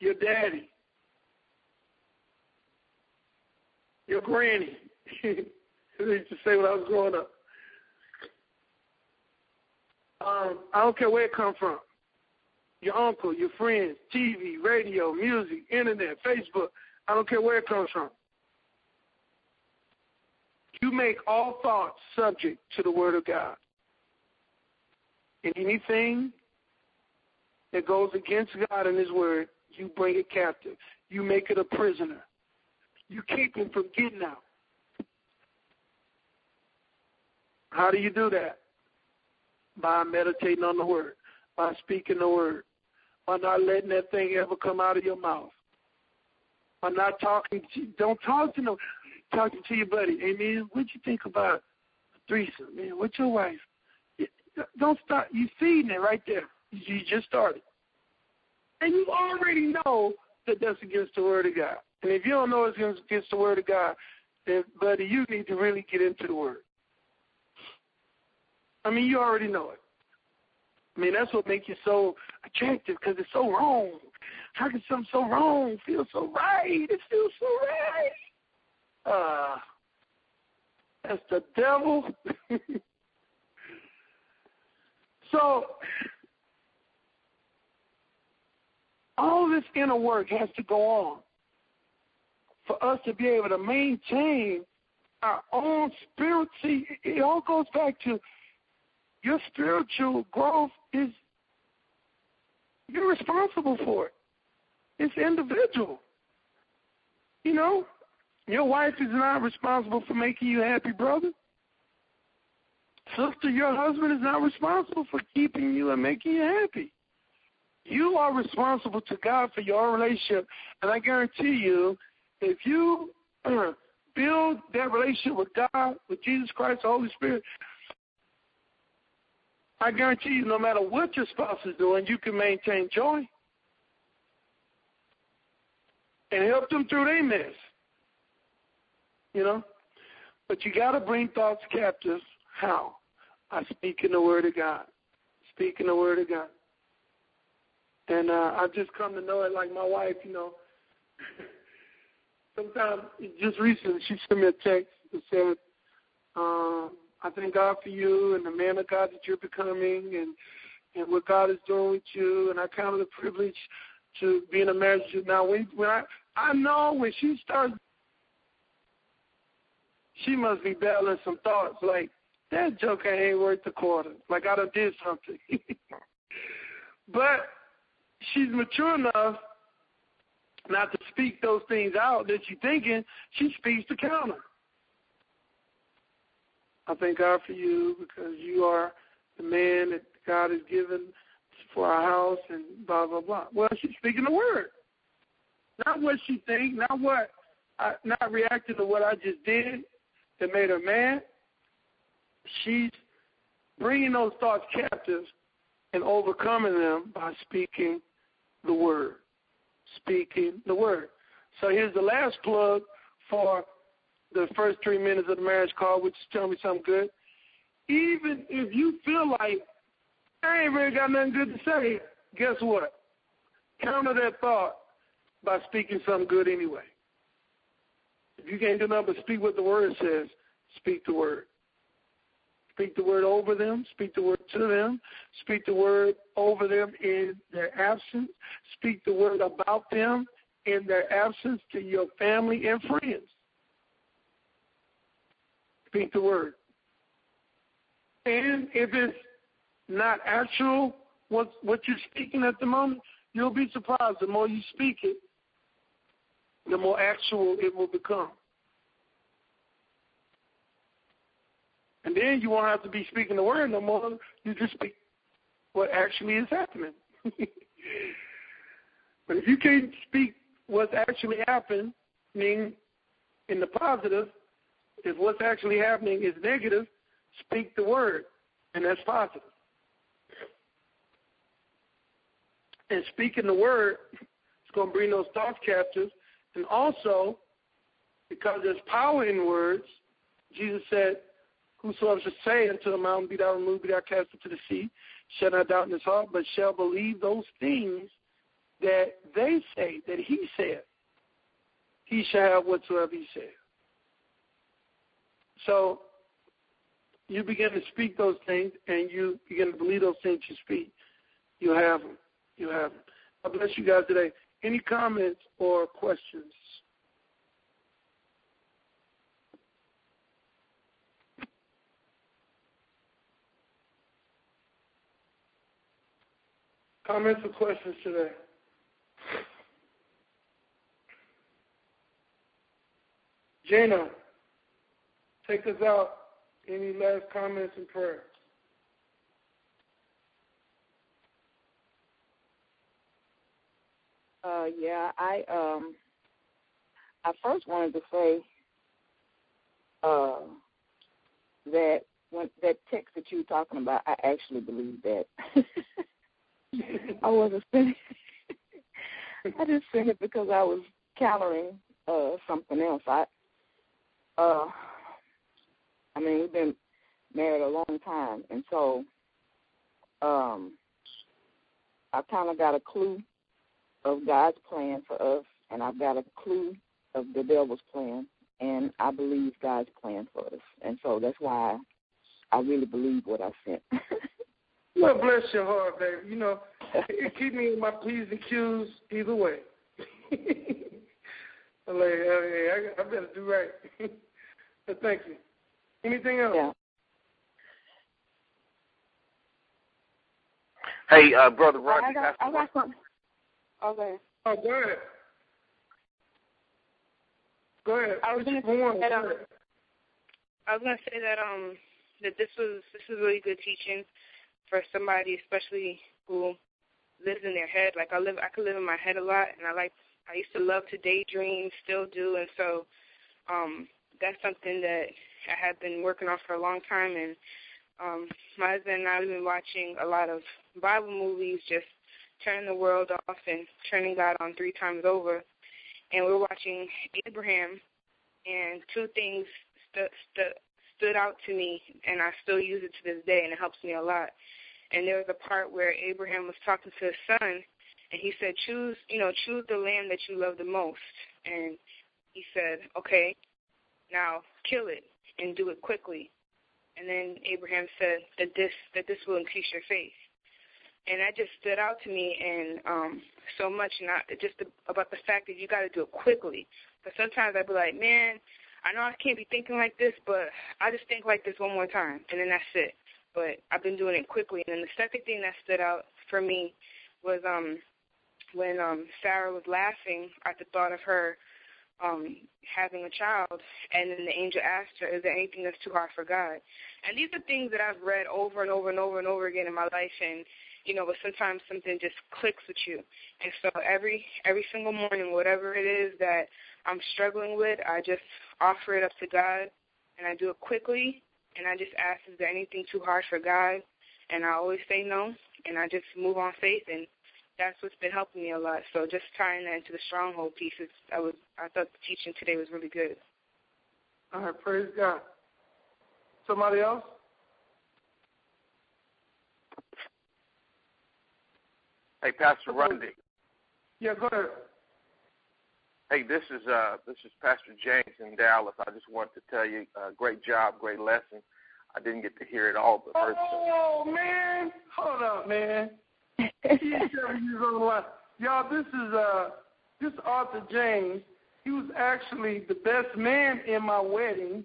your daddy, your granny. I used to say when I was growing up. Um, I don't care where it come from. Your uncle, your friends, TV, radio, music, internet, Facebook. I don't care where it comes from. You make all thoughts subject to the Word of God. And anything that goes against God and His Word, you bring it captive. You make it a prisoner. You keep him from getting out. How do you do that? By meditating on the word, by speaking the word, by not letting that thing ever come out of your mouth. By not talking to don't talk to no talking to your buddy. Amen. What'd you think about threesome, man, with your wife. Don't start. You feeding it right there. You just started, and you already know that that's against the word of God. And if you don't know it's against the word of God, then buddy, you need to really get into the word. I mean, you already know it. I mean, that's what makes you so attractive because it's so wrong. How can something so wrong feel so right? It feels so right. Uh, that's the devil. so, all this inner work has to go on for us to be able to maintain our own spirit. See, it all goes back to your spiritual growth is you're responsible for it. It's individual. You know, your wife is not responsible for making you happy, brother. Sister, your husband is not responsible for keeping you and making you happy. You are responsible to God for your relationship. And I guarantee you, if you uh, build that relationship with God, with Jesus Christ, the Holy Spirit, I guarantee you, no matter what your spouse is doing, you can maintain joy and help them through their mess. You know? But you got to bring thoughts captive. How? By speaking the word of God. Speaking the word of God. And uh, I've just come to know it like my wife, you know. Sometimes, just recently, she sent me a text that said, um, I thank God for you and the man of God that you're becoming and and what God is doing with you and I count it a privilege to be in a marriage with now when when I I know when she starts she must be battling some thoughts like that joker ain't worth the quarter. Like I done did something. but she's mature enough not to speak those things out that she's thinking, she speaks to counter. I thank God for you because you are the man that God has given for our house and blah blah blah. Well, she's speaking the word, not what she thinks, not what, I, not reacting to what I just did that made her mad. She's bringing those thoughts captive and overcoming them by speaking the word, speaking the word. So here's the last plug for the first three minutes of the marriage call, which is tell me something good. Even if you feel like I ain't really got nothing good to say, guess what? Counter that thought by speaking something good anyway. If you can't do nothing but speak what the word says, speak the word. Speak the word over them, speak the word to them, speak the word over them in their absence, speak the word about them in their absence to your family and friends. Speak the word. And if it's not actual, what, what you're speaking at the moment, you'll be surprised. The more you speak it, the more actual it will become. And then you won't have to be speaking the word no more. You just speak what actually is happening. but if you can't speak what's actually happening in the positive, if what's actually happening is negative, speak the word, and that's positive. And speaking the word is going to bring those thoughts captive. And also, because there's power in words, Jesus said, Whosoever shall say unto the mountain, Be thou removed, be thou cast into the sea, shall not doubt in his heart, but shall believe those things that they say, that he said, he shall have whatsoever he said. So you begin to speak those things and you begin to believe those things you speak. You have them. You have them. God bless you guys today. Any comments or questions? Comments or questions today? Jana, take us out. Any last comments and prayers? Uh, yeah, I um, I first wanted to say uh, that when that text that you were talking about, I actually believe that. I wasn't saying. I just said it because I was countering uh something else. I uh I mean we've been married a long time and so um I kinda got a clue of God's plan for us and I've got a clue of the devil's plan and I believe God's plan for us. And so that's why I really believe what I sent. well bless your heart, baby. You know, it keep me in my P's and Q's either way. I'm like, hey, I, I better do right. but thank you. Anything else? Yeah. Hey, uh, brother Roger. I got, I got something. Okay. Oh, go ahead. Go ahead. I was going to say that um, I was going to say that um that this was this is really good teaching for somebody, especially who lives in their head. Like I live, I could live in my head a lot, and I like I used to love to daydream, still do, and so um, that's something that I have been working on for a long time. And um, my husband and I have been watching a lot of Bible movies, just turning the world off and turning God on three times over. And we're watching Abraham, and two things st- st- stood out to me, and I still use it to this day, and it helps me a lot. And there was a part where Abraham was talking to his son, and he said, choose, you know, choose the lamb that you love the most. And he said, okay, now kill it and do it quickly. And then Abraham said that this that this will increase your faith. And that just stood out to me and um so much not just about the fact that you got to do it quickly. But sometimes I'd be like, man, I know I can't be thinking like this, but I just think like this one more time, and then that's it. But I've been doing it quickly. And then the second thing that stood out for me was um when um Sarah was laughing at the thought of her um having a child and then the angel asked her, Is there anything that's too hard for God? And these are things that I've read over and over and over and over again in my life and you know, but sometimes something just clicks with you. And so every every single morning, whatever it is that I'm struggling with, I just offer it up to God and I do it quickly and I just ask, Is there anything too hard for God? And I always say no and I just move on faith and that's what's been helping me a lot. So just tying that into the stronghold pieces, I was I thought the teaching today was really good. All right, praise God. Somebody else? Hey, Pastor Rundy. Yeah, go ahead. Hey, this is uh this is Pastor James in Dallas. I just want to tell you, uh, great job, great lesson. I didn't get to hear it all, but heard oh man, hold up, man. Y'all, this is uh, this Arthur James. He was actually the best man in my wedding.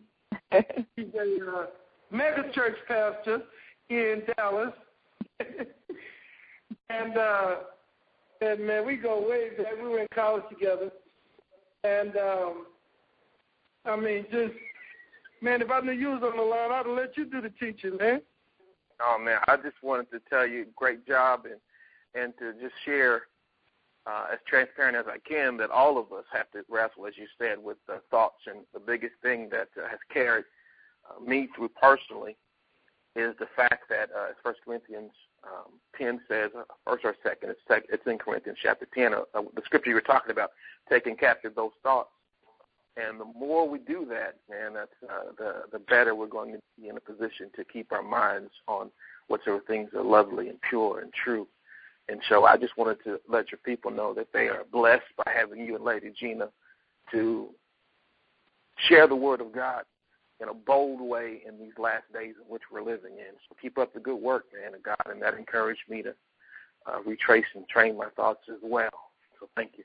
He's a uh, mega church pastor in Dallas, and uh, and man, we go way back. We were in college together, and um, I mean, just man, if I knew you was on the line, I'd have let you do the teaching, man. Oh man, I just wanted to tell you, great job, and and to just share uh, as transparent as I can that all of us have to wrestle, as you said, with the thoughts. And the biggest thing that uh, has carried uh, me through personally is the fact that, uh, as First Corinthians um, 10 says, uh, first or second, it's, sec- it's in Corinthians chapter 10, uh, uh, the scripture you were talking about, taking captive those thoughts. And the more we do that, man, that's uh, the the better we're going to be in a position to keep our minds on whatsoever things are lovely and pure and true. And so I just wanted to let your people know that they are blessed by having you and Lady Gina to share the word of God in a bold way in these last days in which we're living in. So keep up the good work, man, of God, and that encouraged me to uh, retrace and train my thoughts as well. So thank you.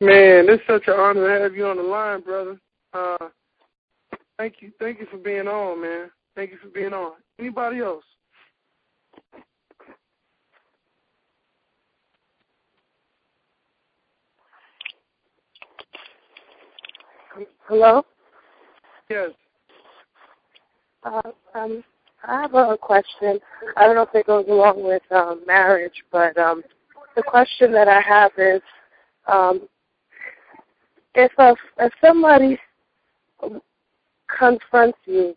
Man, it's such an honor to have you on the line, brother. Uh, thank you, thank you for being on, man. Thank you for being on. Anybody else? Hello. Yes. Uh, um, I have a question. I don't know if it goes along with um, marriage, but um, the question that I have is, um, if a, if somebody confronts you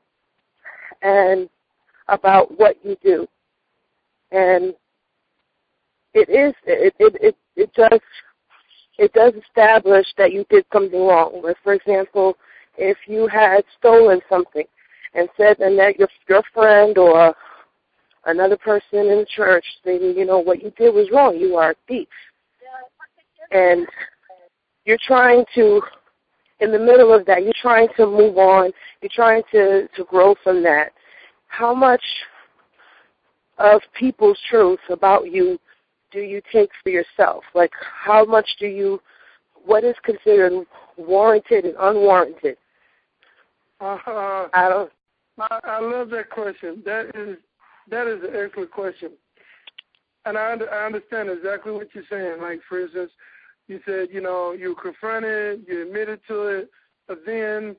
and about what you do. And it is it it it, it does it does establish that you did something wrong. Like for example, if you had stolen something and said and that your your friend or another person in the church saying, you know, what you did was wrong, you are a thief. And you're trying to in the middle of that, you're trying to move on, you're trying to, to grow from that. How much of people's truth about you do you take for yourself? Like, how much do you, what is considered warranted and unwarranted? Uh, I don't. I, I love that question. That is that is an excellent question, and I I understand exactly what you're saying. Like for instance, you said you know you confronted, you admitted to it, but then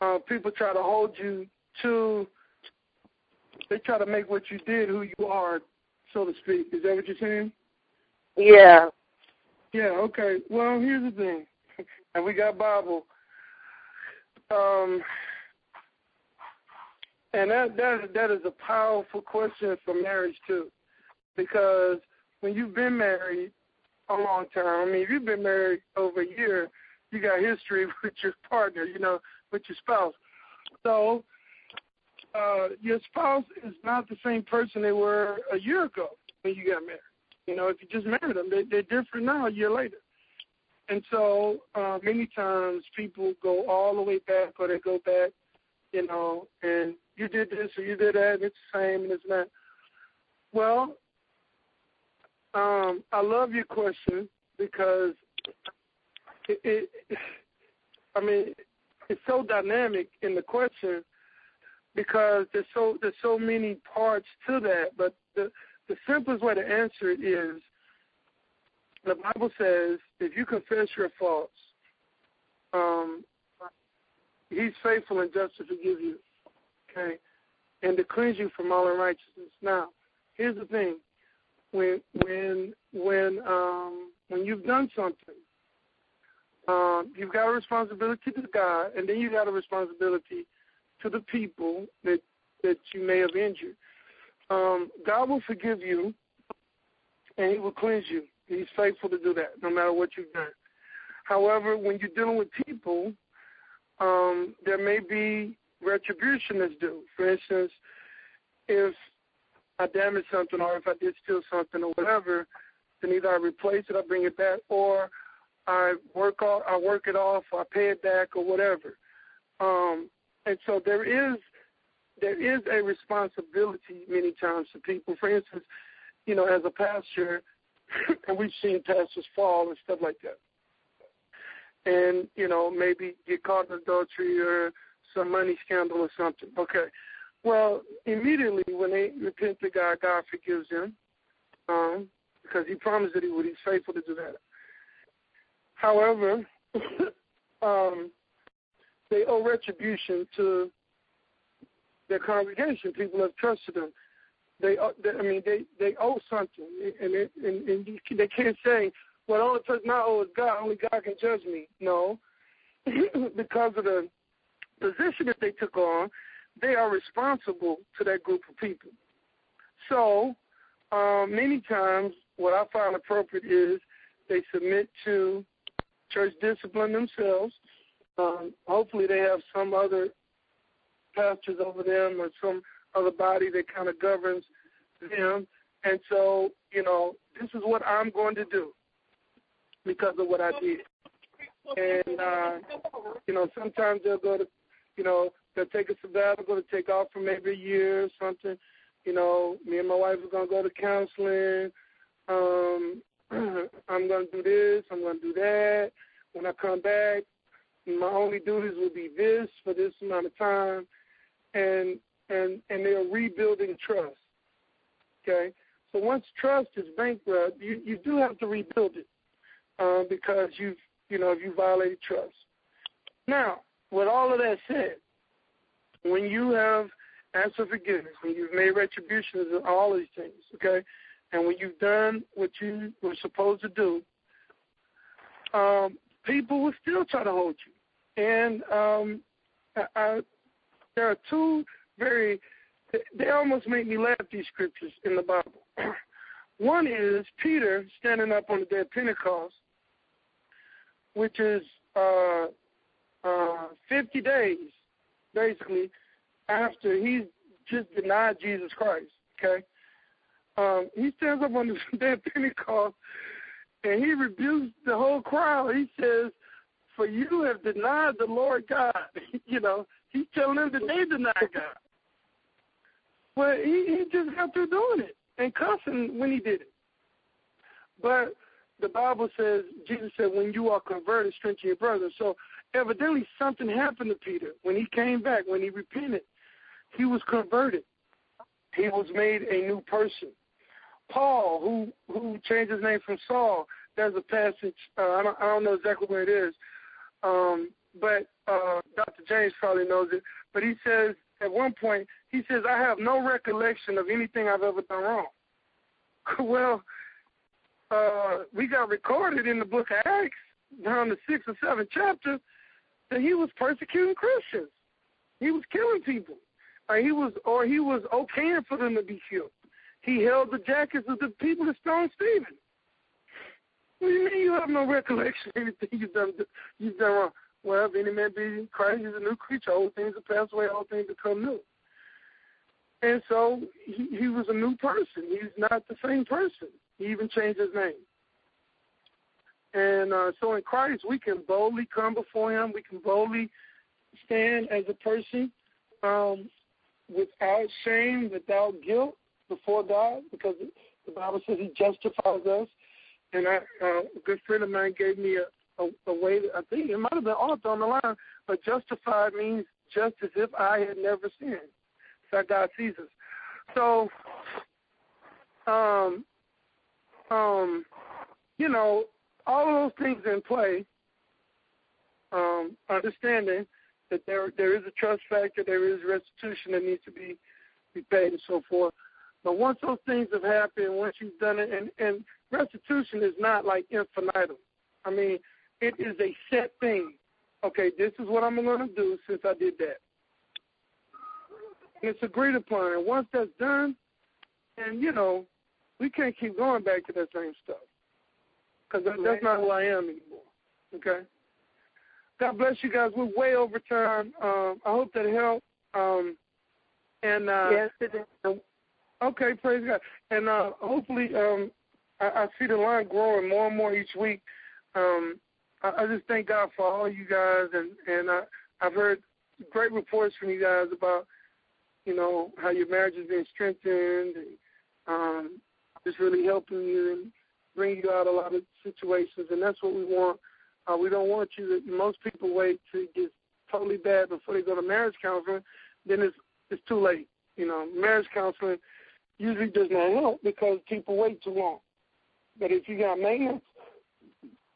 uh, people try to hold you to. They try to make what you did who you are, so to speak. Is that what you're saying? Yeah. Yeah. Okay. Well, here's the thing, and we got Bible. Um, and that that that is a powerful question for marriage too, because when you've been married a long time, I mean, if you've been married over a year, you got history with your partner, you know, with your spouse. So uh, your spouse is not the same person they were a year ago when you got married. You know, if you just married them, they, they're different now a year later. And so uh, many times people go all the way back or they go back, you know, and you did this or you did that, and it's the same and it's not. Well, um, I love your question because it, it, I mean, it's so dynamic in the question because there's so there's so many parts to that. But the the simplest way to answer it is the Bible says if you confess your faults, um, He's faithful and just to forgive you okay, and to cleanse you from all unrighteousness. Now, here's the thing: when when when um, when you've done something, um, you've got a responsibility to God, and then you've got a responsibility to the people that that you may have injured. Um, God will forgive you, and He will cleanse you. He's faithful to do that, no matter what you've done. However, when you're dealing with people, um, there may be retribution is due. For instance, if I damage something or if I did steal something or whatever, then either I replace it, I bring it back, or I work off, I work it off, I pay it back, or whatever. Um, and so there is there is a responsibility many times to people. For instance, you know, as a pastor, and we've seen pastors fall and stuff like that, and you know maybe get caught in adultery or some money scandal or something. Okay. Well, immediately when they repent to God, God forgives them um, because He promised that He would. He's faithful to do that. However, um, they owe retribution to their congregation. People have trusted them. They, they I mean, they they owe something, and and, and they can't say, "Well, the only person I owe is God. Only God can judge me." No, because of the position that they took on, they are responsible to that group of people. So, um, many times, what I find appropriate is they submit to church discipline themselves. Um, hopefully, they have some other pastors over them or some other body that kind of governs them. And so, you know, this is what I'm going to do because of what I did. And, uh, you know, sometimes they'll go to you know, they'll take a sabbatical to take off for maybe a year or something. You know, me and my wife are gonna go to counseling. Um, I'm gonna do this. I'm gonna do that. When I come back, my only duties will be this for this amount of time, and and and they're rebuilding trust. Okay, so once trust is bankrupt, you you do have to rebuild it uh, because you've you know you violated trust. Now, with all of that said, when you have asked for forgiveness, when you've made retributions and all these things, okay, and when you've done what you were supposed to do, um, people will still try to hold you. And um, I, I, there are two very they almost make me laugh. These scriptures in the Bible. One is Peter standing up on the day of Pentecost, which is uh, uh, 50 days, basically, after he just denied Jesus Christ. Okay, um, he stands up on the day of Pentecost and he rebukes the whole crowd. He says, "For you have denied the Lord God." you know, he's telling them that they denied God. But he, he just got through doing it and cussing when he did it. But the Bible says, Jesus said, when you are converted, strengthen your brother. So evidently something happened to Peter when he came back, when he repented. He was converted. He was made a new person. Paul, who who changed his name from Saul, there's a passage. Uh, I don't I don't know exactly where it is, um, but uh, Dr. James probably knows it. But he says at one point he says I have no recollection of anything I've ever done wrong. well, uh, we got recorded in the book of Acts, down the sixth or seventh chapter, that he was persecuting Christians. He was killing people. Uh, he was, or he was okaying for them to be killed. He held the jackets of the people that stoned Stephen. What do you mean you have no recollection of anything you've done? You've done wrong. Well, if any man be in Christ, he's a new creature. Old things have passed away, all things become new. And so he, he was a new person. He's not the same person. He even changed his name. And uh, so in Christ, we can boldly come before Him. We can boldly stand as a person um, without shame, without guilt before God, because the Bible says He justifies us. And I, uh, a good friend of mine gave me a, a, a way. That, I think it might have been Arthur on the line, but justified means just as if I had never sinned. How God sees us. So, um, um, you know, all of those things in play, um, understanding that there there is a trust factor, there is restitution that needs to be be paid and so forth. But once those things have happened, once you've done it, and, and restitution is not like infinitum. I mean, it is a set thing. Okay, this is what I'm going to do since I did that. And it's agreed upon. And once that's done, and you know, we can't keep going back to that same stuff because that, that's not who I am anymore. Okay. God bless you guys. We're way over time. Um, I hope that helped. Um, and uh, yes, it did. Okay, praise God. And uh, hopefully, um, I, I see the line growing more and more each week. Um, I, I just thank God for all you guys, and and I, I've heard great reports from you guys about, you know, how your marriage is being strengthened, and um, just really helping you and bring you out a lot of situations, and that's what we want. Uh, we don't want you to. Most people wait it gets totally bad before they go to marriage counseling. Then it's it's too late. You know, marriage counseling usually does not help because people wait too long. But if you got maintenance,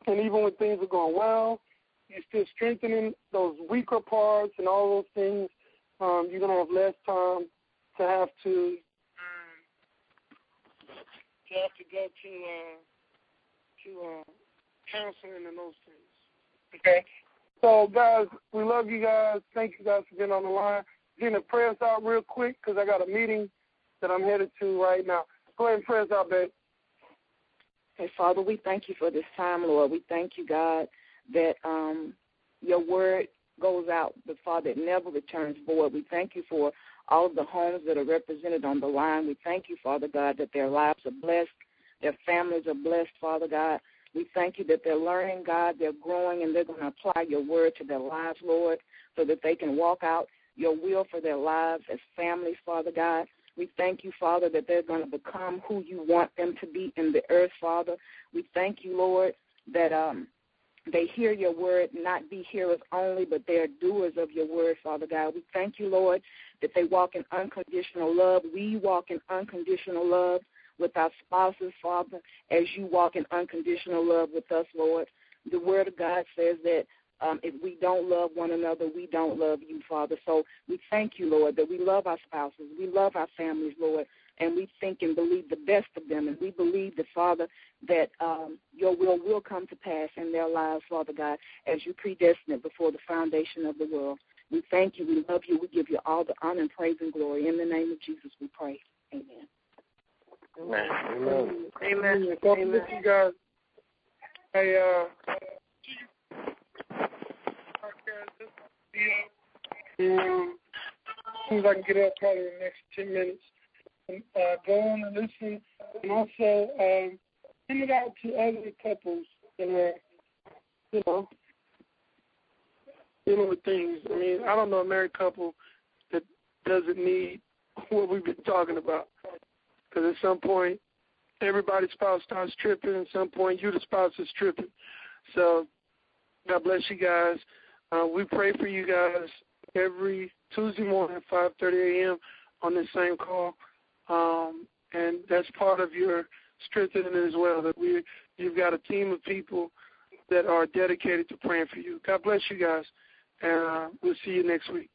and even when things are going well, you're still strengthening those weaker parts and all those things. Um, you're gonna have less time to have to to have to go to uh, to uh, counseling and those things. Okay. So guys, we love you guys. Thank you guys for being on the line. Getting the prayers out real quick because I got a meeting that I'm headed to right now. Go ahead and pray us out, babe. Okay, Father, we thank you for this time, Lord. We thank you, God, that um, your word goes out, but Father, it never returns void. We thank you for all of the homes that are represented on the line. We thank you, Father God, that their lives are blessed, their families are blessed, Father God. We thank you that they're learning, God, they're growing, and they're going to apply your word to their lives, Lord, so that they can walk out your will for their lives as families, Father God. We thank you, Father, that they're going to become who you want them to be in the earth, Father. We thank you, Lord, that um, they hear your word, not be hearers only, but they are doers of your word, Father God. We thank you, Lord, that they walk in unconditional love. We walk in unconditional love with our spouses, Father, as you walk in unconditional love with us, Lord. The word of God says that um, if we don't love one another, we don't love you, Father. So we thank you, Lord, that we love our spouses, we love our families, Lord, and we think and believe the best of them. And we believe that, Father, that um, your will will come to pass in their lives, Father God, as you predestined before the foundation of the world. We thank you. We love you. We give you all the honor and praise and glory. In the name of Jesus, we pray. Amen. Amen. Amen. Amen. Amen. you guys. Hey, uh, um, as soon as I can get up, probably in the next 10 minutes. And, uh, go on and listen. And also, um, send it out to other couples that are, you know, dealing with things. I mean, I don't know a married couple that doesn't need what we've been talking about. Because at some point, everybody's spouse starts tripping. At some point, you, the spouse, is tripping. So, God bless you guys. Uh, we pray for you guys every Tuesday morning at 5:30 a.m. on this same call, um, and that's part of your strengthening as well. That we you've got a team of people that are dedicated to praying for you. God bless you guys, and uh, we'll see you next week.